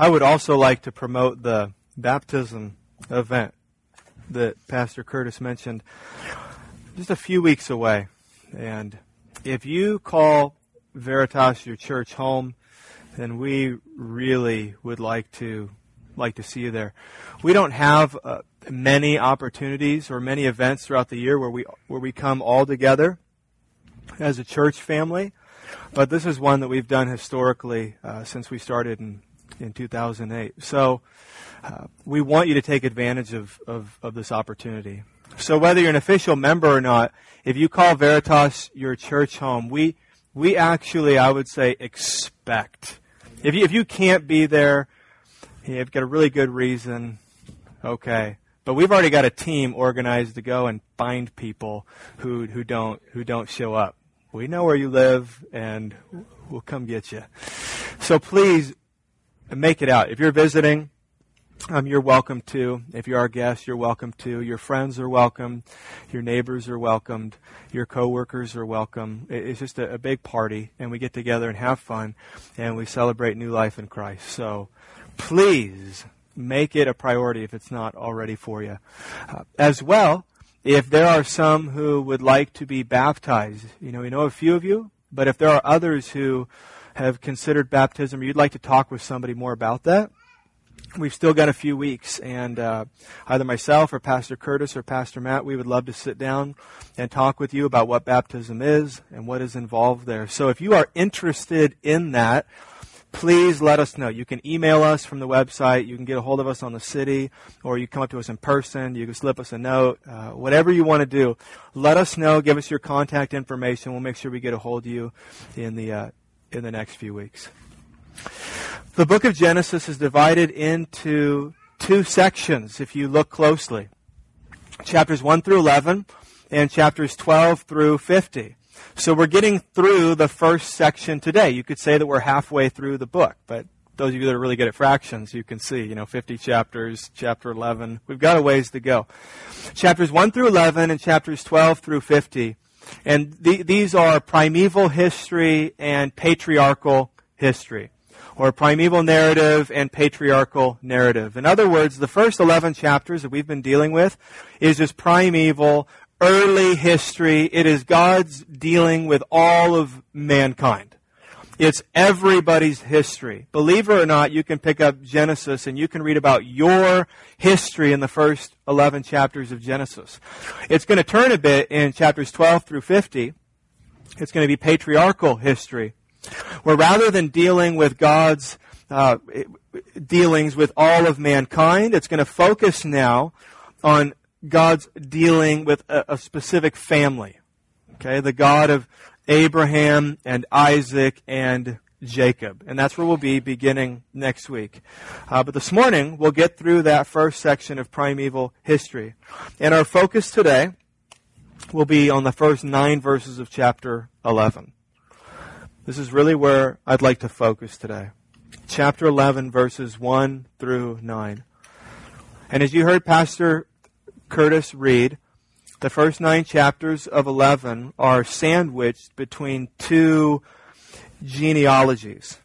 I would also like to promote the baptism event that Pastor Curtis mentioned just a few weeks away. And if you call Veritas your church home, then we really would like to like to see you there. We don't have uh, many opportunities or many events throughout the year where we where we come all together as a church family, but this is one that we've done historically uh, since we started in in 2008. So uh, we want you to take advantage of, of, of this opportunity. So whether you're an official member or not, if you call Veritas your church home, we we actually, I would say, expect. If you, if you can't be there, you've got a really good reason. Okay, but we've already got a team organized to go and find people who who don't who don't show up. We know where you live, and we'll come get you. So please make it out. If you're visiting, um, you're welcome to. If you're our guest, you're welcome to. Your friends are welcome. Your neighbors are welcomed. Your coworkers are welcome. It's just a, a big party, and we get together and have fun, and we celebrate new life in Christ. So please make it a priority if it's not already for you. Uh, as well, if there are some who would like to be baptized, you know, we know a few of you, but if there are others who have considered baptism, or you'd like to talk with somebody more about that, we've still got a few weeks, and uh, either myself or Pastor Curtis or Pastor Matt, we would love to sit down and talk with you about what baptism is and what is involved there. So if you are interested in that, please let us know. You can email us from the website. You can get a hold of us on the city, or you come up to us in person. You can slip us a note. Uh, whatever you want to do, let us know. Give us your contact information. We'll make sure we get a hold of you in the uh, in the next few weeks. The book of Genesis is divided into two sections if you look closely. Chapters 1 through 11 and chapters 12 through 50. So we're getting through the first section today. You could say that we're halfway through the book, but those of you that are really good at fractions, you can see, you know, 50 chapters, chapter 11. We've got a ways to go. Chapters 1 through 11 and chapters 12 through 50. And the, these are primeval history and patriarchal history or primeval narrative and patriarchal narrative. In other words, the first 11 chapters that we've been dealing with is just primeval, early history. It is God's dealing with all of mankind. It's everybody's history. Believe it or not, you can pick up Genesis and you can read about your history in the first 11 chapters of Genesis. It's going to turn a bit in chapters 12 through 50. It's going to be patriarchal history where rather than dealing with God's uh, dealings with all of mankind, it's going to focus now on God's dealing with a, a specific family. Okay, the God of Abraham and Isaac and Jacob. And that's where we'll be beginning next week. Uh, but this morning, we'll get through that first section of primeval history. And our focus today will be on the first nine verses of chapter 11. This is really where I'd like to focus today. Chapter 11, verses 1 through 9. And as you heard Pastor Curtis read, the first nine chapters of 11 are sandwiched between two genealogies.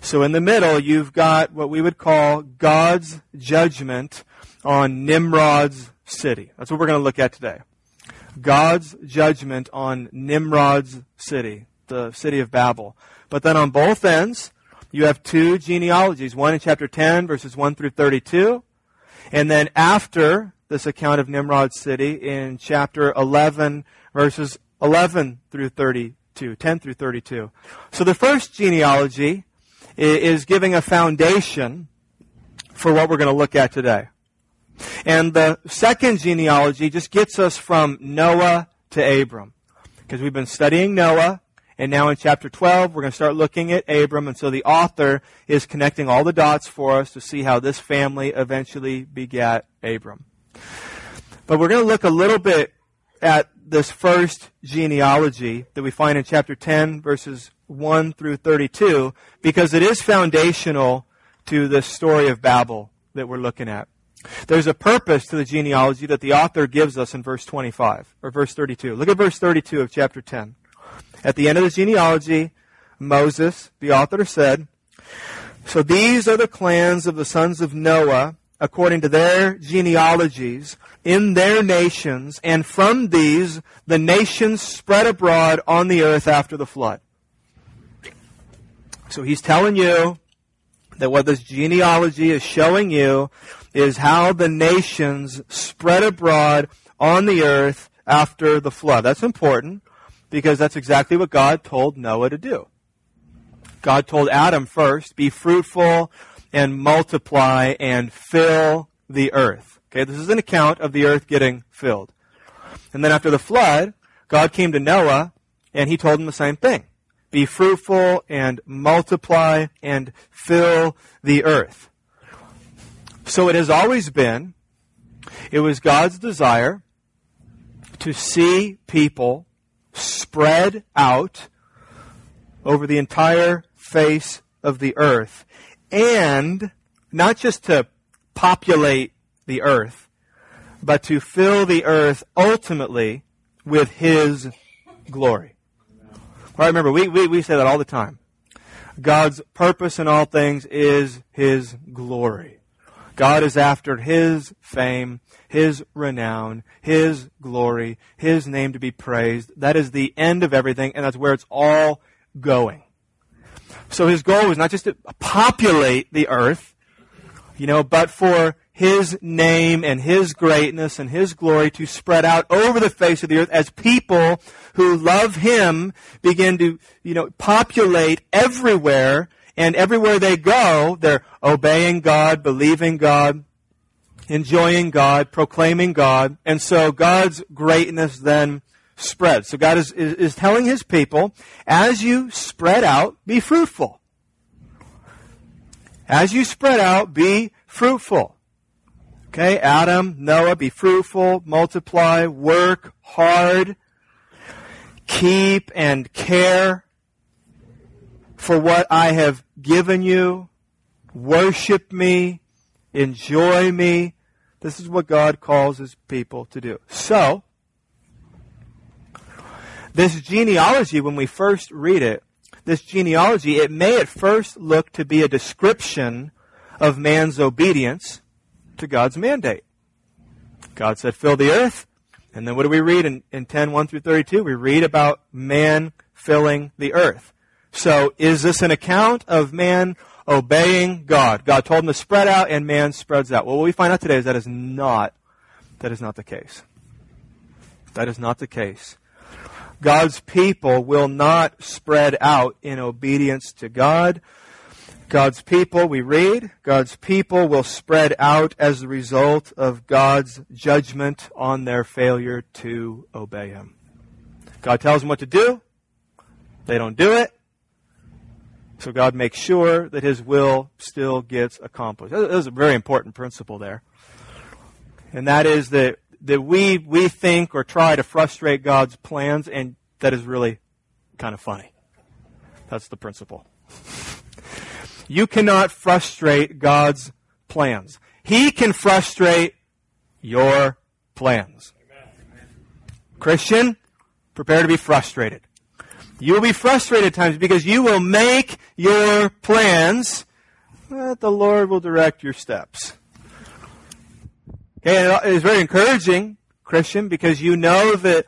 So in the middle, you've got what we would call God's judgment on Nimrod's city. That's what we're going to look at today. God's judgment on Nimrod's city the city of Babel. But then on both ends, you have two genealogies, one in chapter 10, verses 1 through 32, and then after this account of Nimrod's city in chapter 11, verses 11 through 32, 10 through 32. So the first genealogy is giving a foundation for what we're going to look at today. And the second genealogy just gets us from Noah to Abram. Because we've been studying Noah and now in chapter 12, we're going to start looking at Abram. And so the author is connecting all the dots for us to see how this family eventually begat Abram. But we're going to look a little bit at this first genealogy that we find in chapter 10, verses 1 through 32, because it is foundational to the story of Babel that we're looking at. There's a purpose to the genealogy that the author gives us in verse 25, or verse 32. Look at verse 32 of chapter 10. At the end of the genealogy, Moses, the author, said, So these are the clans of the sons of Noah according to their genealogies in their nations, and from these the nations spread abroad on the earth after the flood. So he's telling you that what this genealogy is showing you is how the nations spread abroad on the earth after the flood. That's important because that's exactly what God told Noah to do. God told Adam first, be fruitful and multiply and fill the earth. Okay, this is an account of the earth getting filled. And then after the flood, God came to Noah and he told him the same thing. Be fruitful and multiply and fill the earth. So it has always been, it was God's desire to see people spread out over the entire face of the earth. And not just to populate the earth, but to fill the earth ultimately with His glory. Right, remember, we, we, we say that all the time. God's purpose in all things is His glory. God is after His fame, His renown, His glory, His name to be praised. That is the end of everything, and that's where it's all going. So His goal was not just to populate the earth, you know, but for his name and His greatness and His glory to spread out over the face of the earth as people who love Him begin to, you know, populate everywhere. And everywhere they go, they're obeying God, believing God, enjoying God, proclaiming God, and so God's greatness then spreads. So God is, is, is telling His people, as you spread out, be fruitful. As you spread out, be fruitful. Okay, Adam, Noah, be fruitful, multiply, work hard, keep and care for what I have given you, worship me, enjoy me. This is what God calls his people to do. So, this genealogy, when we first read it, this genealogy, it may at first look to be a description of man's obedience to God's mandate. God said, fill the earth. And then what do we read in, in 10, 1 through 32? We read about man filling the earth. So is this an account of man obeying God? God told him to spread out and man spreads out. Well, what we find out today is that is not, that is not the case. That is not the case. God's people will not spread out in obedience to God God's people, we read, God's people will spread out as a result of God's judgment on their failure to obey Him. God tells them what to do. They don't do it. So God makes sure that His will still gets accomplished. There's a very important principle there. And that is that, that we, we think or try to frustrate God's plans, and that is really kind of funny. That's the principle. You cannot frustrate God's plans. He can frustrate your plans. Christian, prepare to be frustrated. You will be frustrated at times because you will make your plans, but the Lord will direct your steps. Okay, it is very encouraging, Christian, because you know that,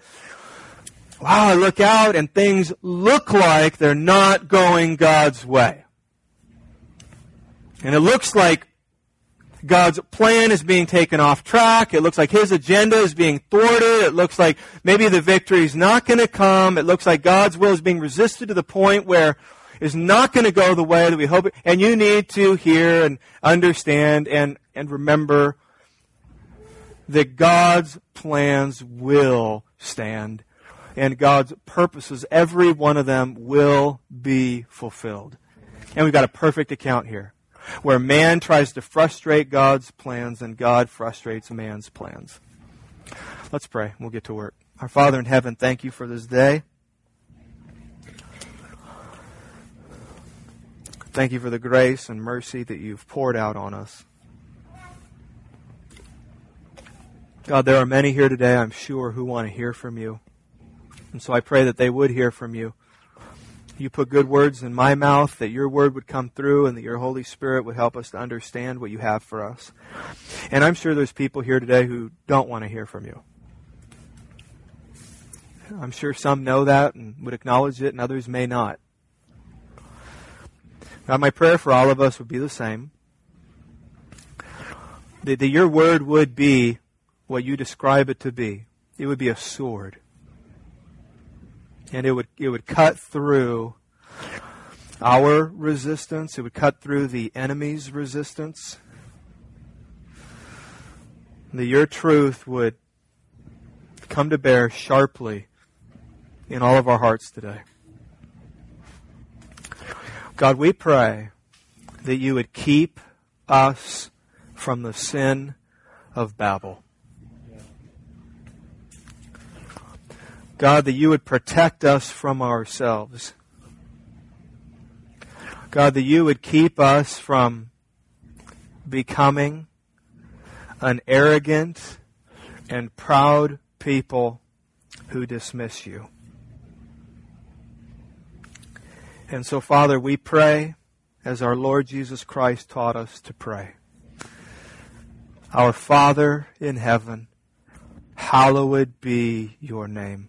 wow, I look out and things look like they're not going God's way. And it looks like God's plan is being taken off track. It looks like His agenda is being thwarted. It looks like maybe the victory is not going to come. It looks like God's will is being resisted to the point where it's not going to go the way that we hope. And you need to hear and understand and, and remember that God's plans will stand and God's purposes, every one of them will be fulfilled. And we've got a perfect account here where man tries to frustrate God's plans and God frustrates man's plans. Let's pray. We'll get to work. Our Father in heaven, thank you for this day. Thank you for the grace and mercy that you've poured out on us. God, there are many here today, I'm sure, who want to hear from you. And so I pray that they would hear from you. you put good words in my mouth, that your word would come through and that your Holy Spirit would help us to understand what you have for us. And I'm sure there's people here today who don't want to hear from you. I'm sure some know that and would acknowledge it, and others may not. God, my prayer for all of us would be the same. That, that your word would be what you describe it to be. It would be a sword. And it would, it would cut through our resistance. It would cut through the enemy's resistance. That your truth would come to bear sharply in all of our hearts today. God, we pray that you would keep us from the sin of Babel. God, that you would protect us from ourselves. God, that you would keep us from becoming an arrogant and proud people who dismiss you. And so, Father, we pray as our Lord Jesus Christ taught us to pray. Our Father in heaven, hallowed be your name.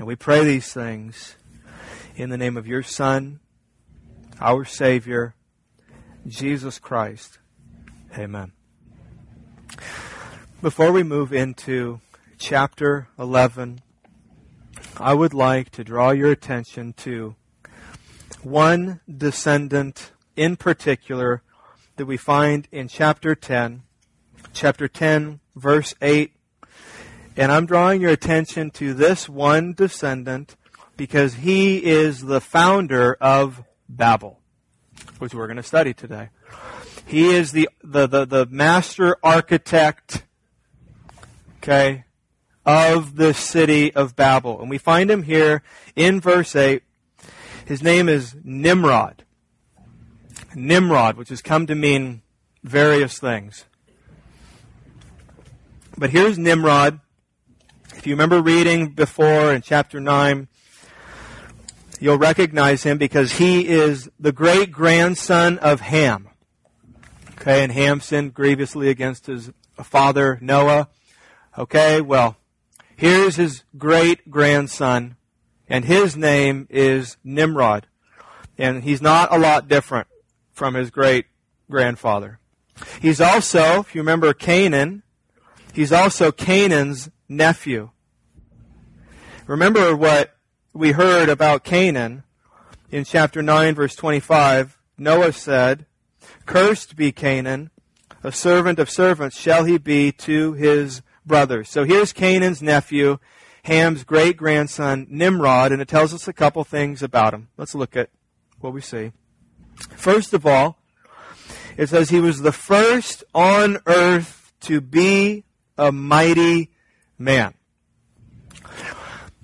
And we pray these things in the name of your Son, our Savior, Jesus Christ. Amen. Before we move into chapter 11, I would like to draw your attention to one descendant in particular that we find in chapter 10, chapter 10, verse 8. And I'm drawing your attention to this one descendant because he is the founder of Babel, which we're going to study today. He is the, the, the, the master architect, okay, of the city of Babel. And we find him here in verse 8. His name is Nimrod. Nimrod, which has come to mean various things. But here's Nimrod. If you remember reading before in chapter 9, you'll recognize him because he is the great grandson of Ham. Okay, and Ham sinned grievously against his father Noah. Okay, well, Here's his great grandson, and his name is Nimrod. And he's not a lot different from his great grandfather. He's also, if you remember Canaan, he's also Canaan's nephew. Remember what we heard about Canaan in chapter 9, verse 25. Noah said, Cursed be Canaan, a servant of servants shall he be to his brothers. So here's Canaan's nephew, Ham's great grandson, Nimrod, and it tells us a couple things about him. Let's look at what we see. First of all, it says he was the first on earth to be a mighty man.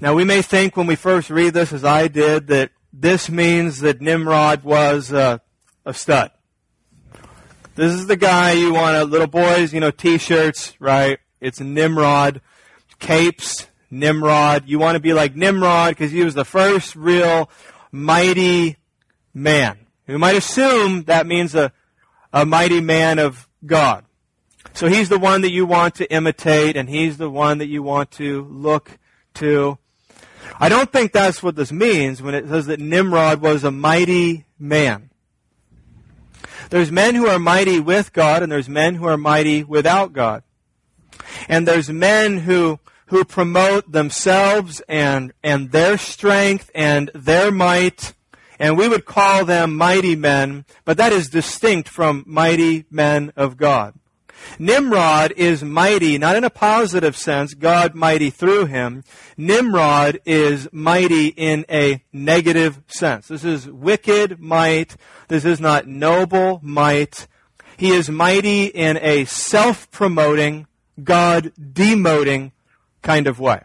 Now we may think when we first read this, as I did, that this means that Nimrod was a, a stud. This is the guy you want, to, little boys, you know, t-shirts, right? It's Nimrod. Capes, Nimrod. You want to be like Nimrod because he was the first real mighty man. You might assume that means a, a mighty man of God. So he's the one that you want to imitate and he's the one that you want to look to. I don't think that's what this means when it says that Nimrod was a mighty man. There's men who are mighty with God and there's men who are mighty without God. And there's men who, who promote themselves and, and their strength and their might. And we would call them mighty men, but that is distinct from mighty men of God. Nimrod is mighty, not in a positive sense, God mighty through him. Nimrod is mighty in a negative sense. This is wicked might. This is not noble might. He is mighty in a self-promoting, God demoting kind of way.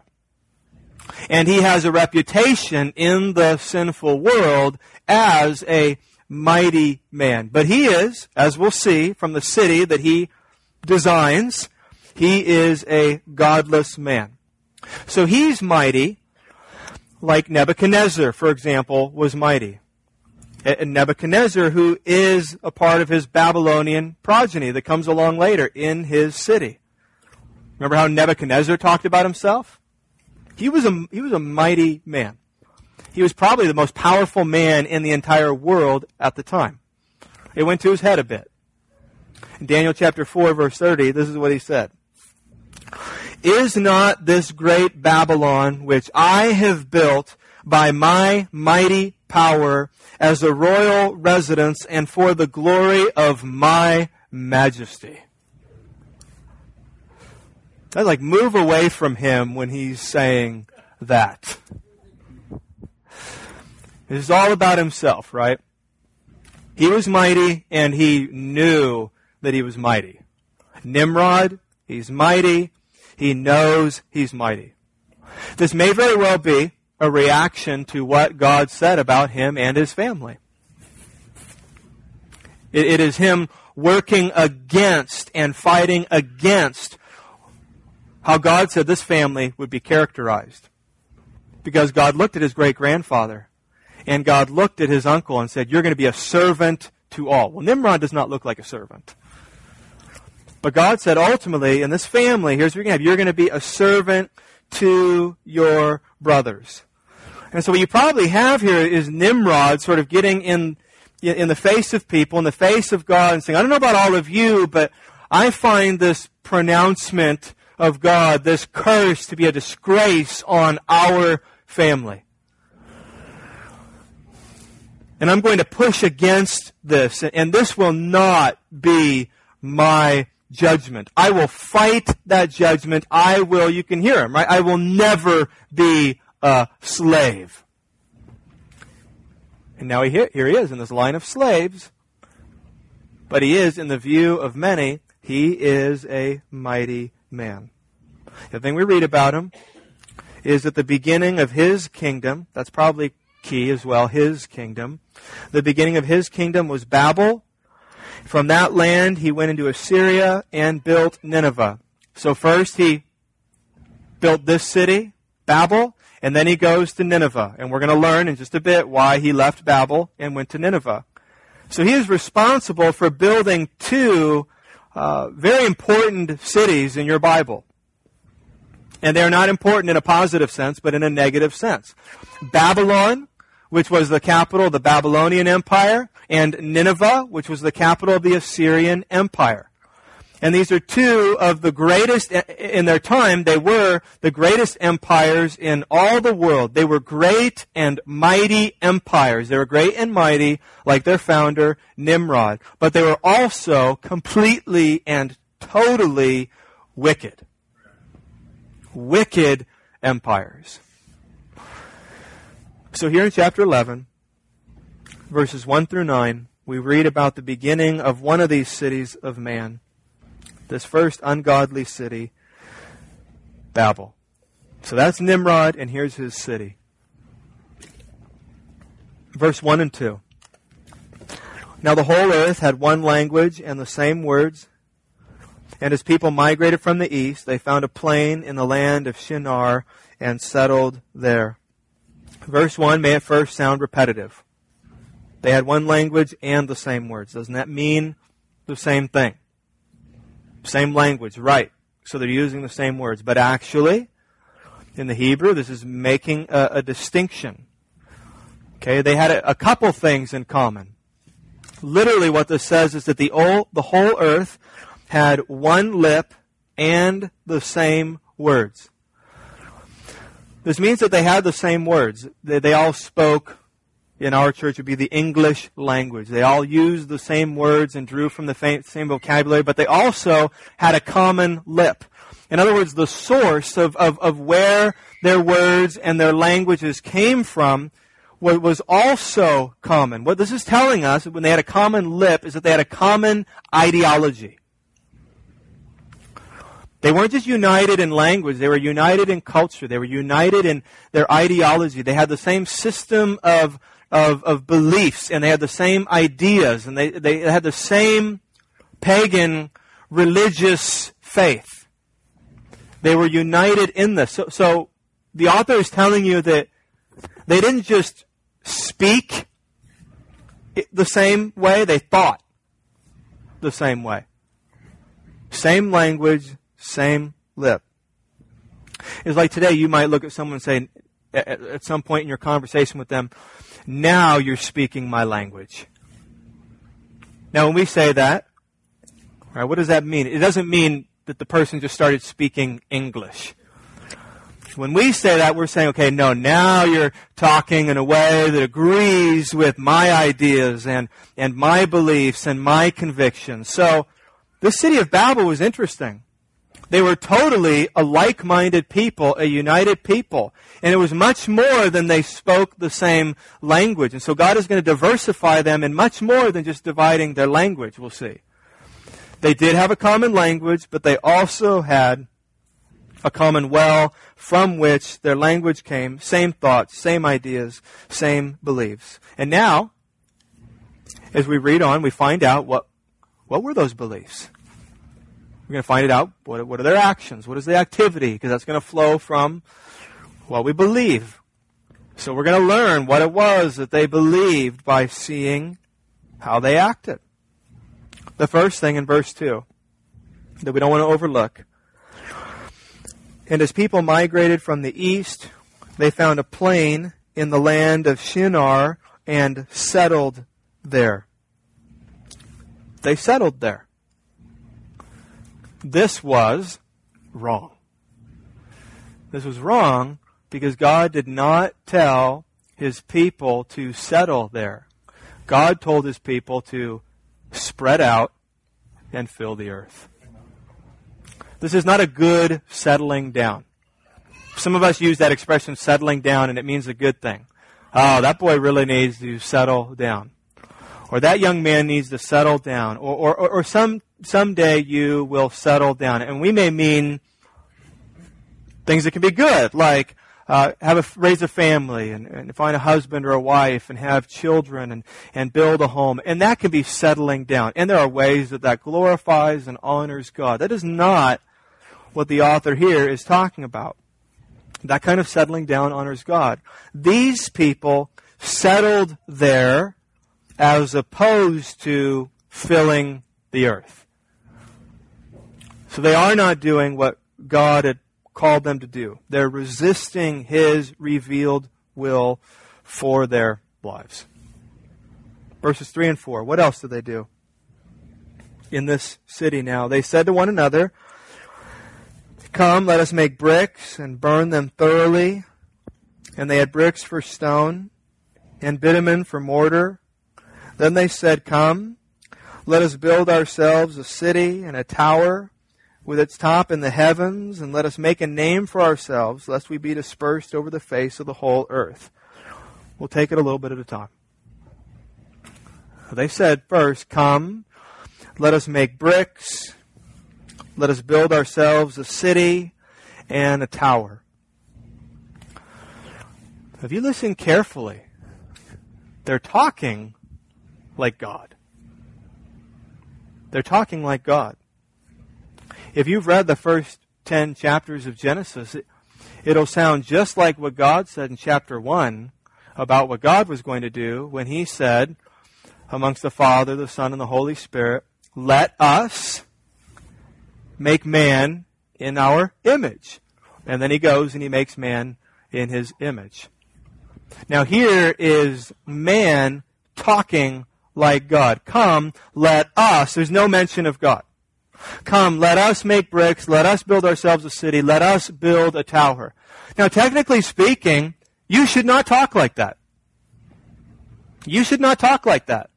And he has a reputation in the sinful world as a mighty man. But he is, as we'll see from the city that he designs, he is a godless man. So he's mighty, like Nebuchadnezzar, for example, was mighty. And Nebuchadnezzar, who is a part of his Babylonian progeny that comes along later in his city. Remember how Nebuchadnezzar talked about himself? He was a, he was a mighty man. He was probably the most powerful man in the entire world at the time. It went to his head a bit. In Daniel chapter 4 verse 30, this is what he said. Is not this great Babylon which I have built by my mighty power as a royal residence and for the glory of my majesty? That's like move away from him when he's saying that. This is all about himself, right? He was mighty and he knew that he was mighty. Nimrod, he's mighty. He knows he's mighty. This may very well be a reaction to what God said about him and his family. it, it is him working against and fighting against how God said this family would be characterized. Because God looked at his great grandfather and God looked at his uncle and said, You're going to be a servant to all. Well, Nimrod does not look like a servant. But God said, ultimately, in this family, here's what you're going to have. You're going to be a servant to your brothers. And so what you probably have here is Nimrod sort of getting in, in the face of people, in the face of God, and saying, I don't know about all of you, but I find this pronouncement of God, this curse, to be a disgrace on our family. And I'm going to push against this. And this will not be my judgment. I will fight that judgment. I will, you can hear him, right? I will never be a slave. And now he, here he is in this line of slaves. But he is, in the view of many, he is a mighty man. The thing we read about him is at the beginning of his kingdom, that's probably key as well, his kingdom. The beginning of his kingdom was Babel. From that land, he went into Assyria and built Nineveh. So first he built this city, Babel, and then he goes to Nineveh. And we're going to learn in just a bit why he left Babel and went to Nineveh. So he is responsible for building two uh, very important cities in your Bible. And they are not important in a positive sense, but in a negative sense. Babylon which was the capital of the Babylonian Empire, and Nineveh, which was the capital of the Assyrian Empire. And these are two of the greatest, in their time, they were the greatest empires in all the world. They were great and mighty empires. They were great and mighty, like their founder, Nimrod. But they were also completely and totally wicked. Wicked empires. So here in chapter 11, verses 1 through 9, we read about the beginning of one of these cities of man. This first ungodly city, Babel. So that's Nimrod, and here's his city. Verse 1 and 2. Now the whole earth had one language and the same words. And as people migrated from the east, they found a plain in the land of Shinar and settled there. Verse 1 may at first sound repetitive. They had one language and the same words. Doesn't that mean the same thing? Same language, right. So they're using the same words. But actually, in the Hebrew, this is making a, a distinction. Okay, they had a, a, couple things in common. Literally what this says is that the, old, the whole earth had one lip and the same words. This means that they had the same words. They, they all spoke in our church would be the English language. They all used the same words and drew from the same vocabulary, but they also had a common lip. In other words, the source of, of, of where their words and their languages came from what was also common. What this is telling us, when they had a common lip, is that they had a common ideology. They weren't just united in language, they were united in culture. They were united in their ideology. They had the same system of, of, of beliefs and they had the same ideas and they, they had the same pagan religious faith. They were united in this. So, so the author is telling you that they didn't just speak the same way, they thought the same way. Same language, same lip. It's like today you might look at someone and say, at, some point in your conversation with them, now you're speaking my language. Now when we say that, right, what does that mean? It doesn't mean that the person just started speaking English. When we say that, we're saying, okay, no, now you're talking in a way that agrees with my ideas and, and my beliefs and my convictions. So, the city of Babel was interesting. They were totally a like-minded people, a united people. And it was much more than they spoke the same language. And so God is going to diversify them in much more than just dividing their language, we'll see. They did have a common language, but they also had a common well from which their language came, same thoughts, same ideas, same beliefs. And now, as we read on, we find out what, what were those beliefs? We're going to find it out. What, what are their actions? What is the activity? Because that's going to flow from what we believe. So we're going to learn what it was that they believed by seeing how they acted. The first thing in verse 2 that we don't want to overlook. And as people migrated from the east, they found a plain in the land of Shinar and settled there. They settled there. This was wrong. This was wrong because God did not tell his people to settle there. God told his people to spread out and fill the earth. This is not a good settling down. Some of us use that expression settling down and it means a good thing. Oh, that boy really needs to settle down. Or that young man needs to settle down. Or, or, or some someday you will settle down. And we may mean things that can be good, like uh, have a, raise a family and, and, find a husband or a wife and have children and, and build a home. And that can be settling down. And there are ways that that glorifies and honors God. That is not what the author here is talking about. That kind of settling down honors God. These people settled there as opposed to filling the earth. So they are not doing what God had called them to do. They're resisting His revealed will for their lives. Verses 3 and 4. What else did they do? In this city now, they said to one another, Come, let us make bricks and burn them thoroughly. And they had bricks for stone and bitumen for mortar. Then they said, Come, let us build ourselves a city and a tower with its top in the heavens, and let us make a name for ourselves, lest we be dispersed over the face of the whole earth. We'll take it a little bit at a time. They said, first, come, let us make bricks, let us build ourselves a city and a tower. If you listen carefully, they're talking like God. They're talking like God if you've read the first 10 chapters of Genesis, it, it'll sound just like what God said in chapter 1 about what God was going to do when he said, amongst the Father, the Son, and the Holy Spirit, let us make man in our image. And then he goes and he makes man in his image. Now here is man talking like God. Come, let us. There's no mention of God. Come, let us make bricks. Let us build ourselves a city. Let us build a tower. Now, technically speaking, you should not talk like that. You should not talk like that.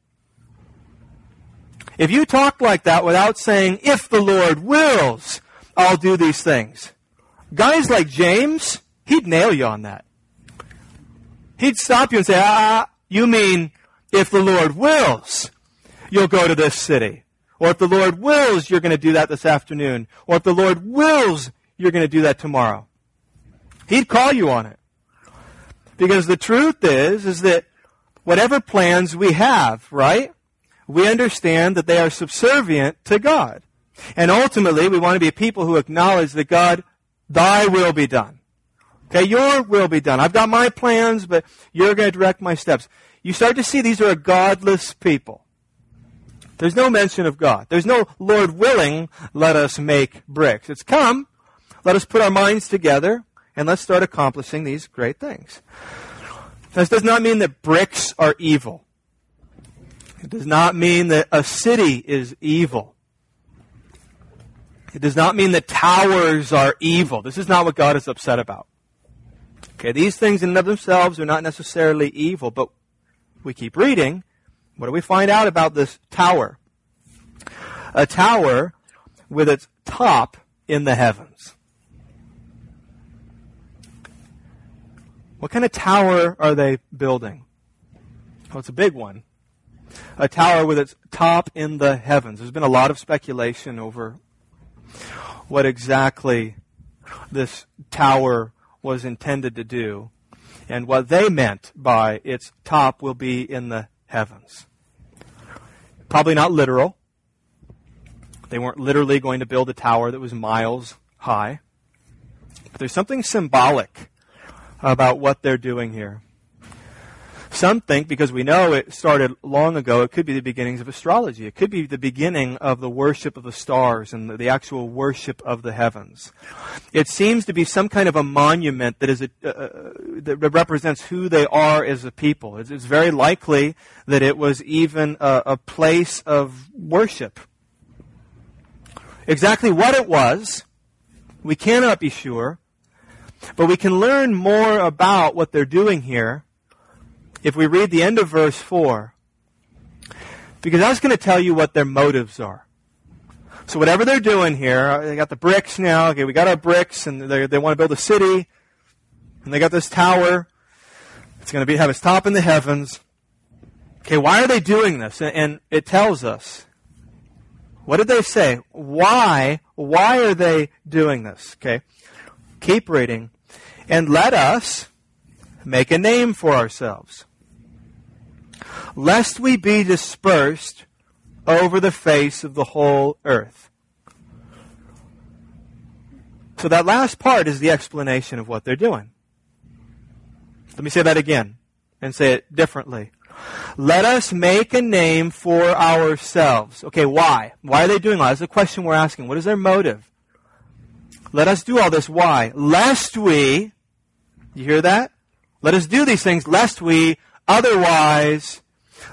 If you talk like that without saying, if the Lord wills, I'll do these things. Guys like James, he'd nail you on that. He'd stop you and say, ah, you mean if the Lord wills, you'll go to this city. Or if the Lord wills, you're going to do that this afternoon. Or if the Lord wills, you're going to do that tomorrow. He'd call you on it. Because the truth is, is that whatever plans we have, right? We understand that they are subservient to God. And ultimately, we want to be people who acknowledge that God, thy will be done. Okay, your will be done. I've got my plans, but you're going to direct my steps. You start to see these are a godless people. There's no mention of God. There's no Lord willing, let us make bricks. It's come, let us put our minds together, and let's start accomplishing these great things. This does not mean that bricks are evil. It does not mean that a city is evil. It does not mean that towers are evil. This is not what God is upset about. Okay, these things in and of themselves are not necessarily evil, but we keep reading. What do we find out about this tower? A tower with its top in the heavens. What kind of tower are they building? Well, it's a big one. A tower with its top in the heavens. There's been a lot of speculation over what exactly this tower was intended to do and what they meant by its top will be in the heavens. Probably not literal. They weren't literally going to build a tower that was miles high. But there's something symbolic about what they're doing here. Some think, because we know it started long ago, it could be the beginnings of astrology. It could be the beginning of the worship of the stars and the, the actual worship of the heavens. It seems to be some kind of a monument that is a, uh, that represents who they are as a people. It's, it's very likely that it was even a, a place of worship. Exactly what it was, we cannot be sure, but we can learn more about what they're doing here if we read the end of verse 4, because that's going to tell you what their motives are. So whatever they're doing here, uh, they got the bricks now. Okay, we got our bricks, and they, they want to build a city, and they got this tower. It's going to be have its top in the heavens. Okay, why are they doing this? And, and it tells us. What did they say? Why? Why are they doing this? Okay, keep reading, and let us make a name for ourselves lest we be dispersed over the face of the whole earth. So that last part is the explanation of what they're doing. Let me say that again and say it differently. Let us make a name for ourselves. Okay, why? Why are they doing all? That's the question we're asking. What is their motive? Let us do all this. Why? Lest we, you hear that? Let us do these things lest we otherwise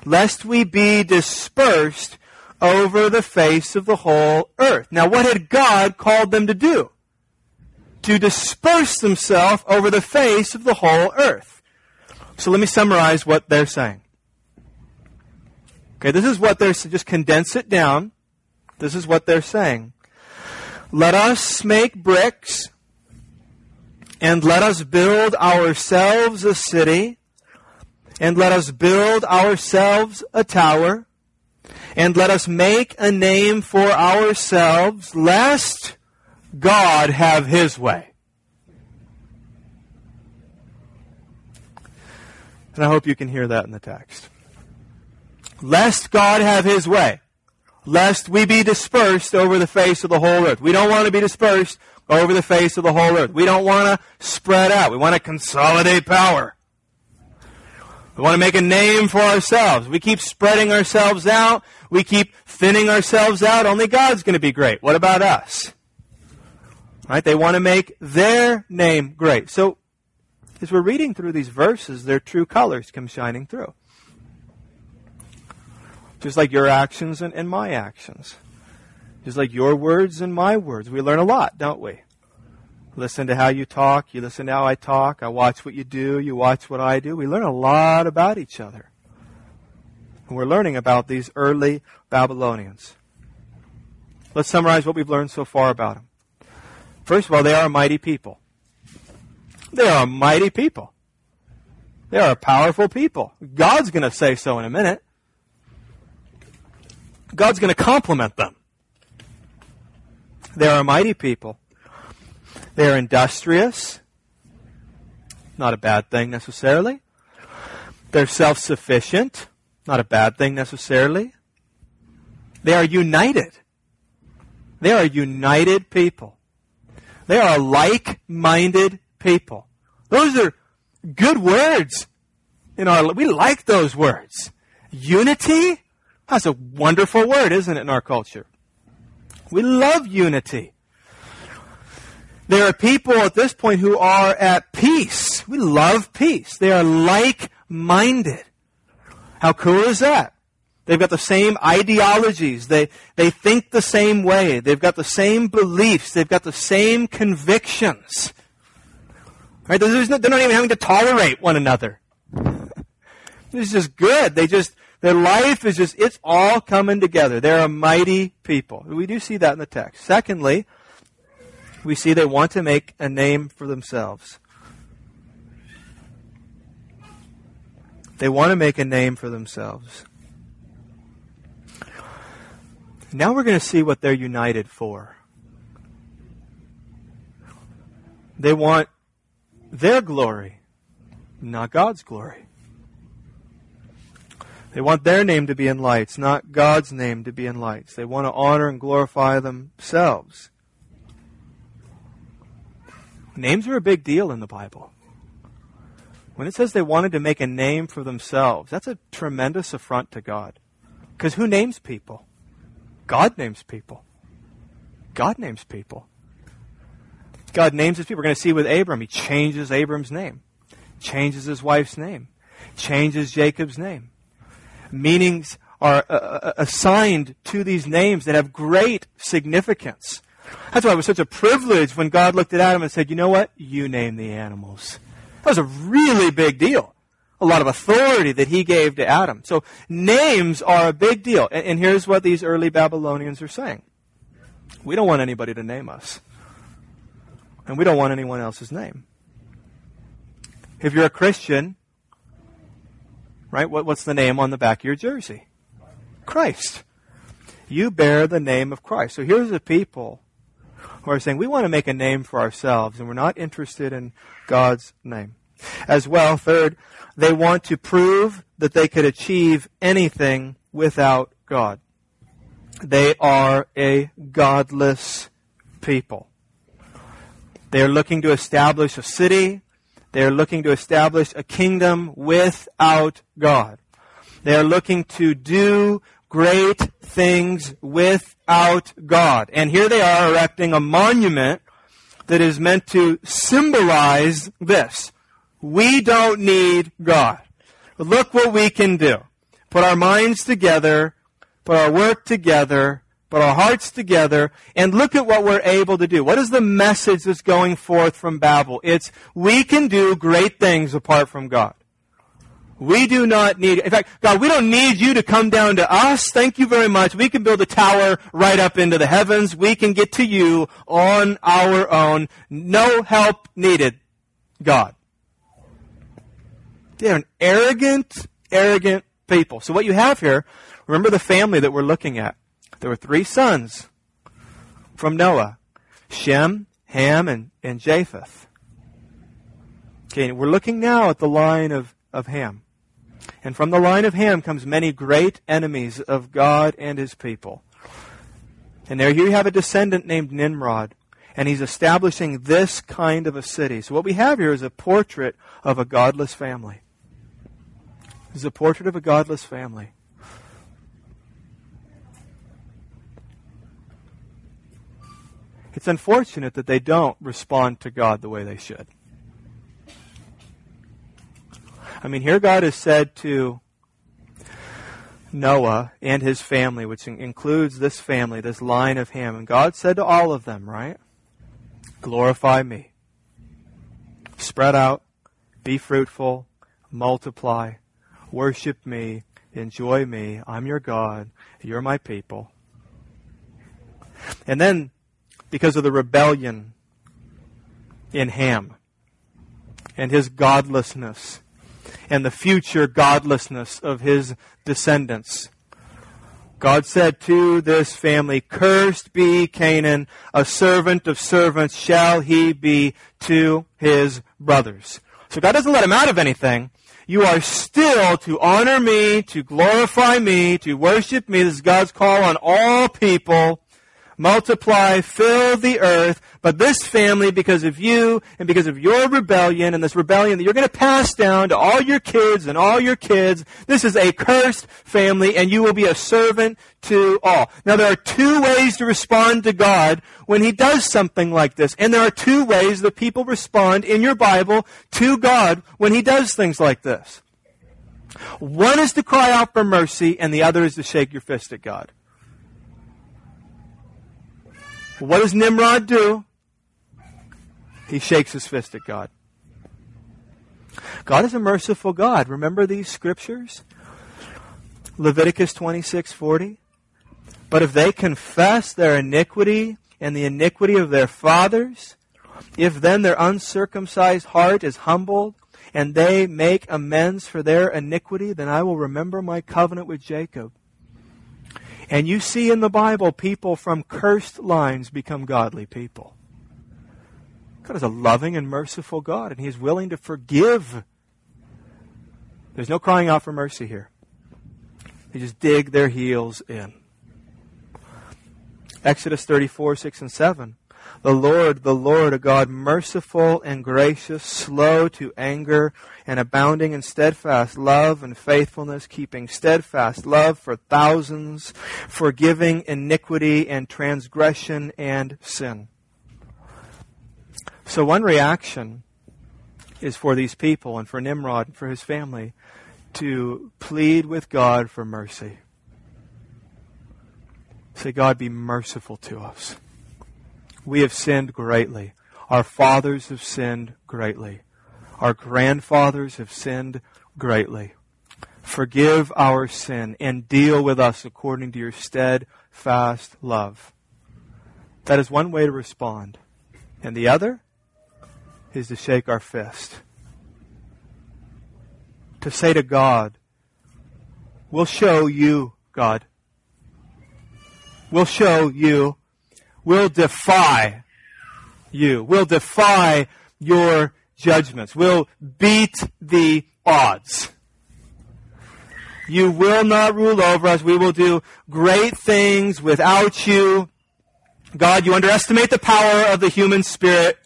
lest we be dispersed over the face of the whole earth. Now, what had God called them to do? To disperse themselves over the face of the whole earth. So let me summarize what they're saying. Okay, this is what they're, just condense it down. This is what they're saying. Let us make bricks and let us build ourselves a city and let us build ourselves a tower, and let us make a name for ourselves, lest God have his way. And I hope you can hear that in the text. Lest God have his way. Lest we be dispersed over the face of the whole earth. We don't want to be dispersed over the face of the whole earth. We don't want to spread out. We want to consolidate power. We want to make a name for ourselves. We keep spreading ourselves out. We keep thinning ourselves out. Only God's going to be great. What about us? Right? They want to make their name great. So, as we're reading through these verses, their true colors come shining through. Just like your actions and, and my actions. Just like your words and my words. We learn a lot, don't we? Listen to how you talk. You listen to how I talk. I watch what you do. You watch what I do. We learn a lot about each other. We're learning about these early Babylonians. Let's summarize what we've learned so far about them. First of all, they are a mighty people. They are a mighty people. They are a powerful people. God's going to say so in a minute. God's going to compliment them. They are a mighty people. They are industrious. Not a bad thing necessarily. They're self sufficient. Not a bad thing necessarily. They are united. They are united people. They are like minded people. Those are good words in our we like those words. Unity? That's a wonderful word, isn't it, in our culture? We love unity. There are people at this point who are at peace. We love peace. They are like minded. How cool is that? They've got the same ideologies. They, they think the same way. They've got the same beliefs. They've got the same convictions. Right? They're not even having to tolerate one another. It's just good. They just, their life is just, it's all coming together. They're a mighty people. We do see that in the text. Secondly, we see they want to make a name for themselves. They want to make a name for themselves. Now we're going to see what they're united for. They want their glory, not God's glory. They want their name to be in lights, not God's name to be in lights. They want to honor and glorify themselves. Names are a big deal in the Bible. When it says they wanted to make a name for themselves, that's a tremendous affront to God. Because who names people? God names people. God names people. God names his people. We're going to see with Abram. He changes Abram's name, changes his wife's name, changes Jacob's name. Meanings are uh, uh assigned to these names that have great significance. That's why it was such a privilege when God looked at Adam and said, You know what? You name the animals. That was a really big deal. A lot of authority that he gave to Adam. So names are a big deal. And, and here's what these early Babylonians are saying. We don't want anybody to name us. And we don't want anyone else's name. If you're a Christian, right, what, what's the name on the back of your jersey? Christ. You bear the name of Christ. So here's a people who are saying, we want to make a name for ourselves, and we're not interested in God's name. As well, third, they want to prove that they could achieve anything without God. They are a godless people. They are looking to establish a city. They are looking to establish a kingdom without God. They are looking to do great things without God. And here they are erecting a monument that is meant to symbolize this. We don't need God. Look what we can do. Put our minds together, put our work together, put our hearts together, and look at what we're able to do. What is the message that's going forth from Babel? It's we can do great things apart from God. We do not need, in fact, God, we don't need you to come down to us. Thank you very much. We can build a tower right up into the heavens. We can get to you on our own. No help needed. God. They're an arrogant, arrogant people. So what you have here, remember the family that we're looking at. There were three sons from Noah. Shem, Ham, and, and Japheth. Okay, we're looking now at the line of, of Ham. And from the line of Ham comes many great enemies of God and his people. And there you have a descendant named Nimrod, and he's establishing this kind of a city. So what we have here is a portrait of a godless family. It's a portrait of a godless family. It's unfortunate that they don't respond to God the way they should. I mean, here God has said to Noah and his family, which includes this family, this line of Ham, and God said to all of them, right? Glorify me. Spread out, be fruitful, multiply, worship me, enjoy me. I'm your God. You're my people. And then, because of the rebellion in Ham and his godlessness and the future godlessness of his descendants, God said to this family, Cursed be Canaan, a servant of servants shall he be to his brothers. So God doesn't let him out of anything. You are still to honor me, to glorify me, to worship me. This is God's call on all people multiply, fill the earth. But this family, because of you and because of your rebellion and this rebellion that you're going to pass down to all your kids and all your kids, this is a cursed family and you will be a servant to all. Now there are two ways to respond to God when He does something like this. And there are two ways that people respond in your Bible to God when He does things like this. One is to cry out for mercy and the other is to shake your fist at God. What does Nimrod do? He shakes his fist at God. God is a merciful God. Remember these scriptures? Leviticus 26:40. But if they confess their iniquity and the iniquity of their fathers, if then their uncircumcised heart is humbled, and they make amends for their iniquity, then I will remember my covenant with Jacob and you see in the Bible people from cursed lines become godly people. God is a loving and merciful God, and He is willing to forgive. There's no crying out for mercy here. They just dig their heels in. Exodus 34, 6 and 7. The Lord, the Lord, a God merciful and gracious, slow to anger, and abounding in steadfast love and faithfulness, keeping steadfast love for thousands, forgiving iniquity and transgression and sin. So one reaction is for these people and for Nimrod and for his family to plead with God for mercy. Say, God, be merciful to us. We have sinned greatly. Our fathers have sinned greatly. Our grandfathers have sinned greatly. Forgive our sin and deal with us according to your steadfast love. That is one way to respond. And the other is to shake our fist. To say to God, We'll show you, God. We'll show you will defy you, will defy your judgments, will beat the odds. You will not rule over us. We will do great things without you. God, you underestimate the power of the human spirit.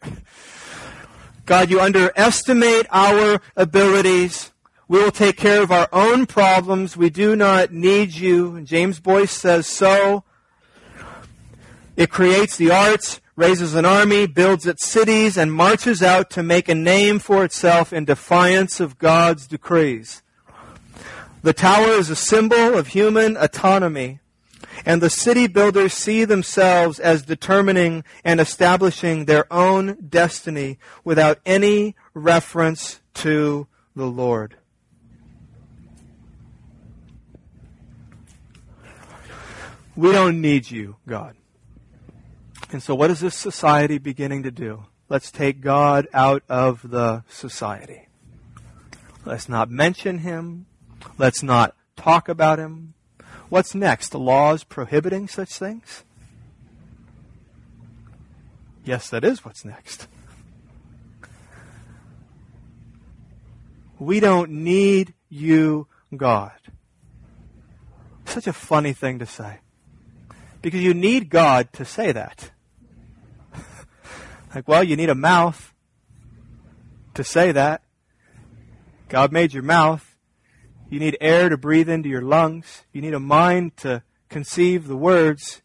God, you underestimate our abilities. We will take care of our own problems. We do not need you. James Boyce says so. It creates the arts, raises an army, builds its cities, and marches out to make a name for itself in defiance of God's decrees. The tower is a symbol of human autonomy, and the city builders see themselves as determining and establishing their own destiny without any reference to the Lord. We don't need you, God. And so, what is this society beginning to do? Let's take God out of the society. Let's not mention him. Let's not talk about him. What's next? The laws prohibiting such things? Yes, that is what's next. We don't need you, God. Such a funny thing to say. Because you need God to say that. Like, well, you need a mouth to say that. God made your mouth. You need air to breathe into your lungs. You need a mind to conceive the words.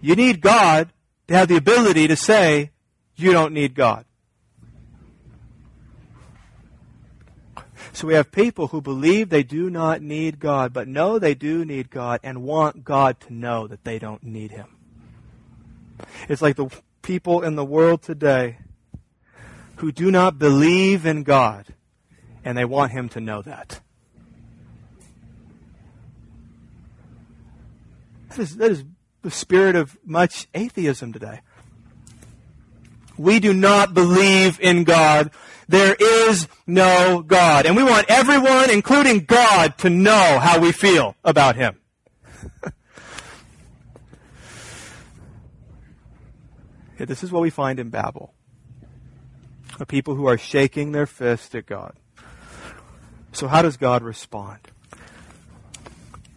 You need God to have the ability to say, you don't need God. So we have people who believe they do not need God, but know they do need God and want God to know that they don't need Him. It's like the people in the world today who do not believe in God and they want Him to know that. That is, that is the spirit of much atheism today. We do not believe in God. There is no God. And we want everyone, including God, to know how we feel about Him. this is what we find in Babel. A people who are shaking their fist at God. So how does God respond?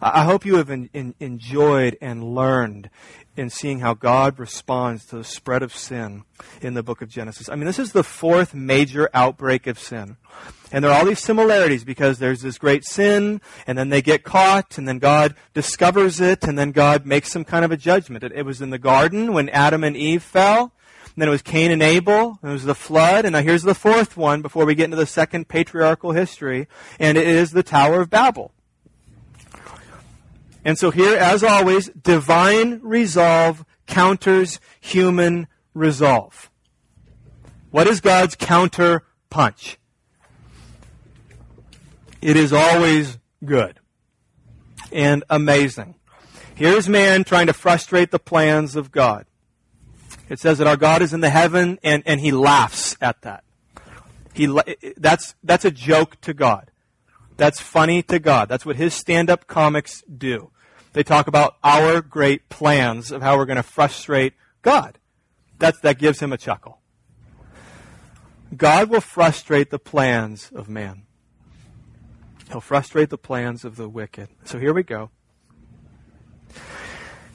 I hope you have enjoyed and learned in seeing how God responds to the spread of sin in the book of Genesis. I mean, this is the fourth major outbreak of sin. And there are all these similarities because there's this great sin, and then they get caught, and then God discovers it, and then God makes some kind of a judgment. It, it was in the garden when Adam and Eve fell. And then it was Cain and Abel, and it was the flood, and now here's the fourth one before we get into the second patriarchal history, and it is the Tower of Babel. And so here, as always, divine resolve counters human resolve. What is God's counter punch? It is always good and amazing. Here's man trying to frustrate the plans of God. It says that our God is in the heaven and, and he laughs at that. He, that's, that's a joke to God. That's funny to God. That's what his stand-up comics do. They talk about our great plans of how we're going to frustrate God. That's, that gives him a chuckle. God will frustrate the plans of man. He'll frustrate the plans of the wicked. So here we go.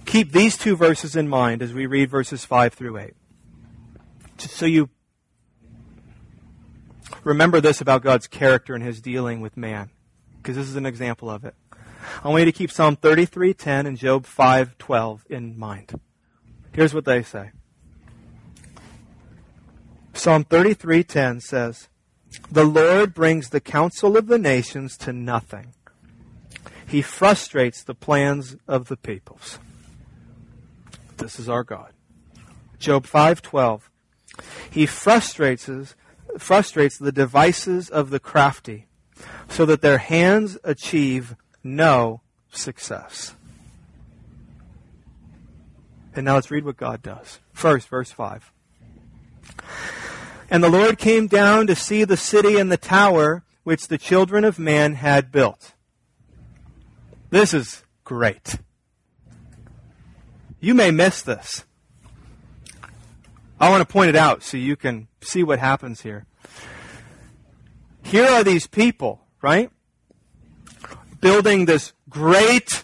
Keep these two verses in mind as we read verses 5 through 8. Just so you remember this about God's character and his dealing with man, because this is an example of it. I want you to keep Psalm 33:10 and Job 5:12 in mind. Here's what they say. Psalm 33:10 says, "The Lord brings the counsel of the nations to nothing. He frustrates the plans of the peoples." This is our God. Job 5:12. He frustrates frustrates the devices of the crafty so that their hands achieve no success. And now let's read what God does. First, verse 5. And the Lord came down to see the city and the tower which the children of man had built. This is great. You may miss this. I want to point it out so you can see what happens here. Here are these people, right? Building this great,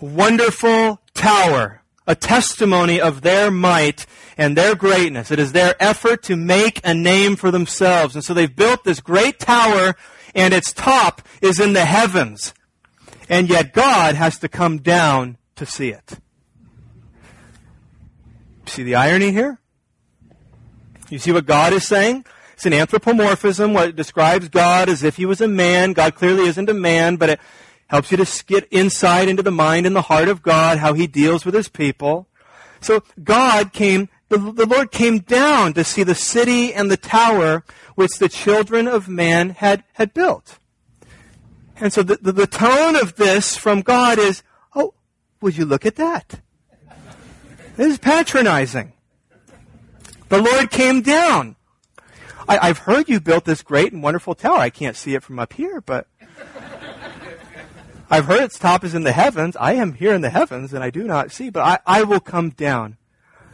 wonderful tower, a testimony of their might and their greatness. It is their effort to make a name for themselves. And so they've built this great tower and its top is in the heavens. And yet God has to come down to see it. See the irony here? You see what God is saying? It's an anthropomorphism, what describes God as if he was a man. God clearly isn't a man, but it helps you to get insight into the mind and the heart of God, how he deals with his people. So God came, the, the Lord came down to see the city and the tower which the children of man had, had built. And so the, the, the tone of this from God is, oh, would you look at that? This is patronizing. The Lord came down. I, have heard you built this great and wonderful tower. I can't see it from up here, but I've heard its top is in the heavens. I am here in the heavens and I do not see, but I, I will come down.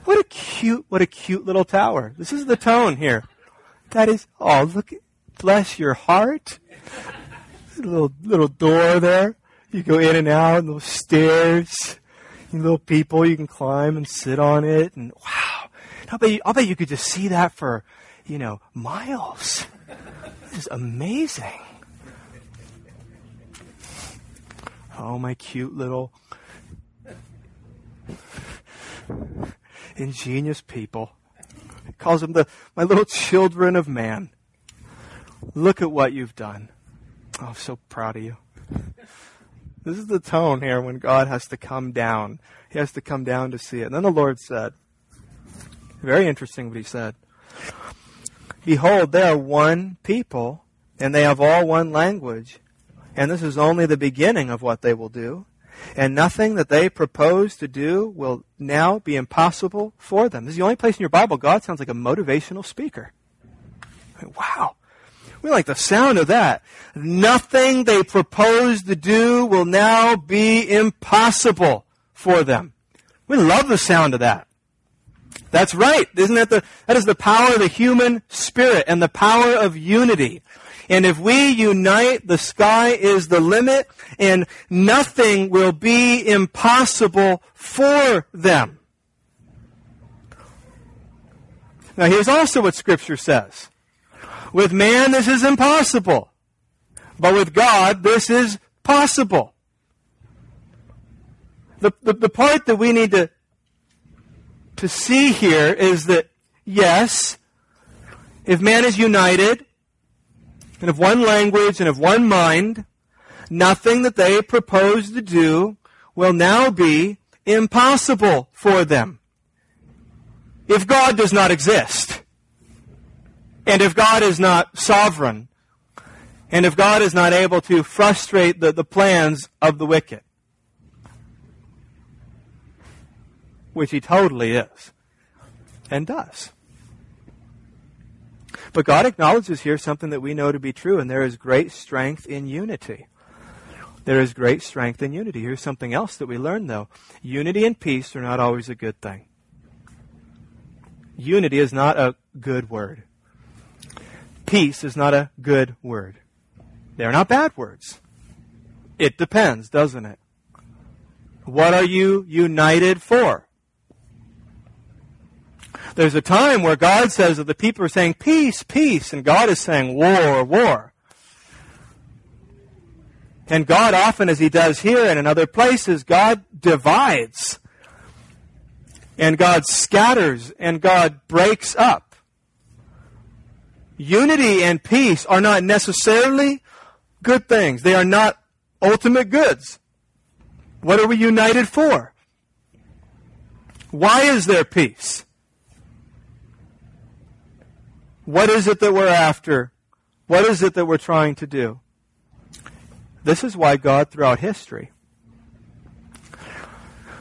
What a cute, what a cute little tower. This is the tone here. That is, oh, look, bless your heart. little, little door there. You go in and out, and little stairs, little people you can climb and sit on it, and wow. I'll bet you, I'll bet you could just see that for, you know, miles. This is amazing. Oh, my cute little ingenious people. He calls them the my little children of man. Look at what you've done. Oh, I'm so proud of you. This is the tone here when God has to come down. He has to come down to see it. And then the Lord said, very interesting what he said. Behold, they are one people, and they have all one language. And this is only the beginning of what they will do. and nothing that they propose to do will now be impossible for them. This is the only place in your Bible God sounds like a motivational speaker. Wow. We like the sound of that. Nothing they propose to do will now be impossible for them. We love the sound of that. That's right. Isn't that the, that is the power of the human spirit and the power of unity. And if we unite, the sky is the limit and nothing will be impossible for them. Now here's also what scripture says. With man, this is impossible. But with God, this is possible. The, the, the part that we need to, to see here is that, yes, if man is united, and of one language and of one mind, nothing that they propose to do will now be impossible for them. If God does not exist, and if God is not sovereign, and if God is not able to frustrate the, the plans of the wicked, which he totally is, and does. But God acknowledges here something that we know to be true, and there is great strength in unity. There is great strength in unity. Here's something else that we learn, though. Unity and peace are not always a good thing. Unity is not a good word. Peace is not a good word. They're not bad words. It depends, doesn't it? What are you united for? There's a time where God says that the people are saying peace, peace, and God is saying war, war. And God often, as He does here and in other places, God divides. And God scatters and God breaks up. Unity and peace are not necessarily good things. They are not ultimate goods. What are we united for? Why is there peace? What is it that we're after? What is it that we're trying to do? This is why God throughout history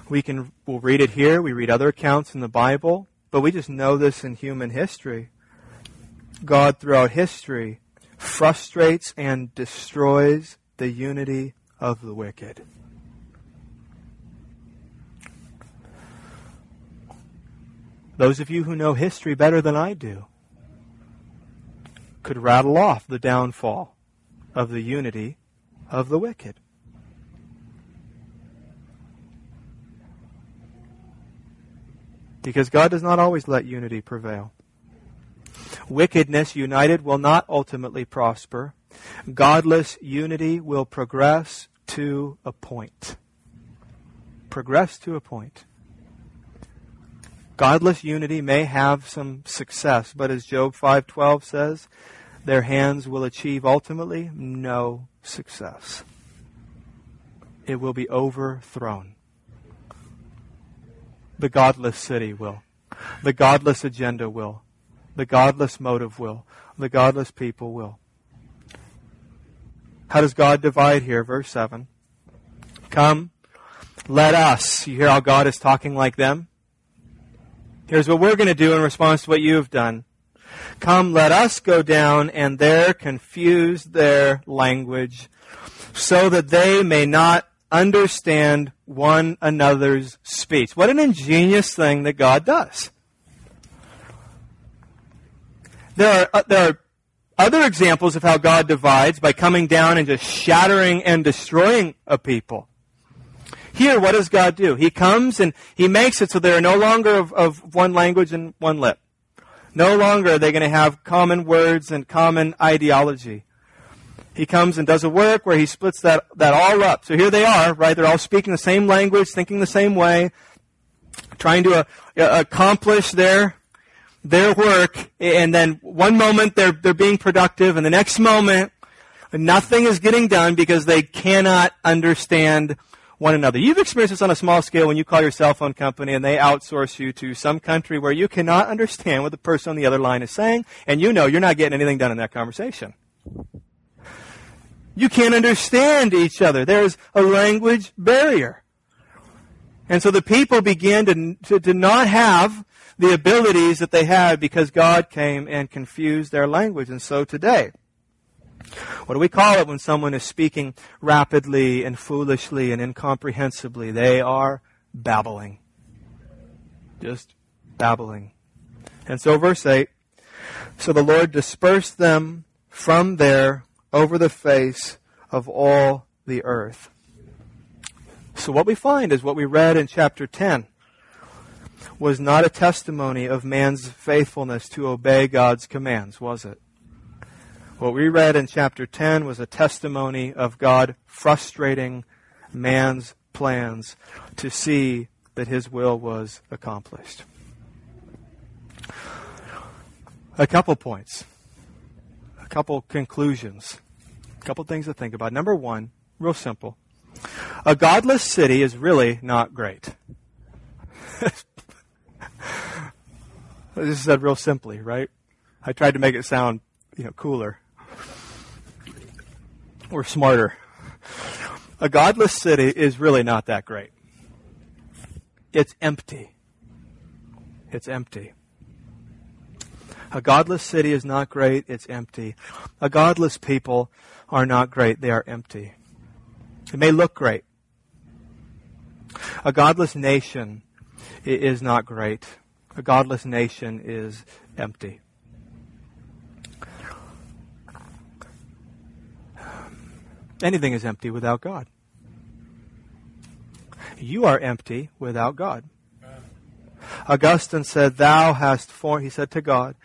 we can we'll read it here, we read other accounts in the Bible, but we just know this in human history. God throughout history frustrates and destroys the unity of the wicked. Those of you who know history better than I do could rattle off the downfall of the unity of the wicked. Because God does not always let unity prevail. Wickedness united will not ultimately prosper. Godless unity will progress to a point. Progress to a point. Godless unity may have some success, but as Job 5:12 says, their hands will achieve ultimately no success. It will be overthrown. The godless city will. The godless agenda will. The godless motive will. The godless people will. How does God divide here? Verse 7. Come, let us. You hear how God is talking like them? Here's what we're going to do in response to what you have done. Come, let us go down and there confuse their language so that they may not understand one another's speech. What an ingenious thing that God does. There are, uh, there are other examples of how God divides by coming down and just shattering and destroying a people. Here, what does God do? He comes and He makes it so they are no longer of, of one language and one lip. No longer are they going to have common words and common ideology. He comes and does a work where he splits that, that all up. So here they are, right? They're all speaking the same language, thinking the same way, trying to uh, accomplish their their work, and then one moment they're, they're being productive, and the next moment nothing is getting done because they cannot understand one another. You've experienced this on a small scale when you call your cell phone company and they outsource you to some country where you cannot understand what the person on the other line is saying, and you know you're not getting anything done in that conversation. You can't understand each other. There's a language barrier. And so the people began to, to, to, not have the abilities that they had because God came and confused their language. And so today, what do we call it when someone is speaking rapidly and foolishly and incomprehensibly? They are babbling. Just babbling. And so verse 8, so the Lord dispersed them from there over the face of all the earth. So what we find is what we read in chapter 10 was not a testimony of man's faithfulness to obey God's commands, was it? What we read in chapter 10 was a testimony of God frustrating man's plans to see that his will was accomplished. A couple points, a couple conclusions, a couple things to think about. Number one, real simple. A godless city is really not great. I just said real simply, right? I tried to make it sound, you know, cooler or smarter. A godless city is really not that great. It's empty. It's empty. A godless city is not great, it's empty. A godless people are not great, they are empty. It may look great. A godless nation is not great. A godless nation is empty. Anything is empty without God. You are empty without God. Augustine said, Thou hast formed, he said to God,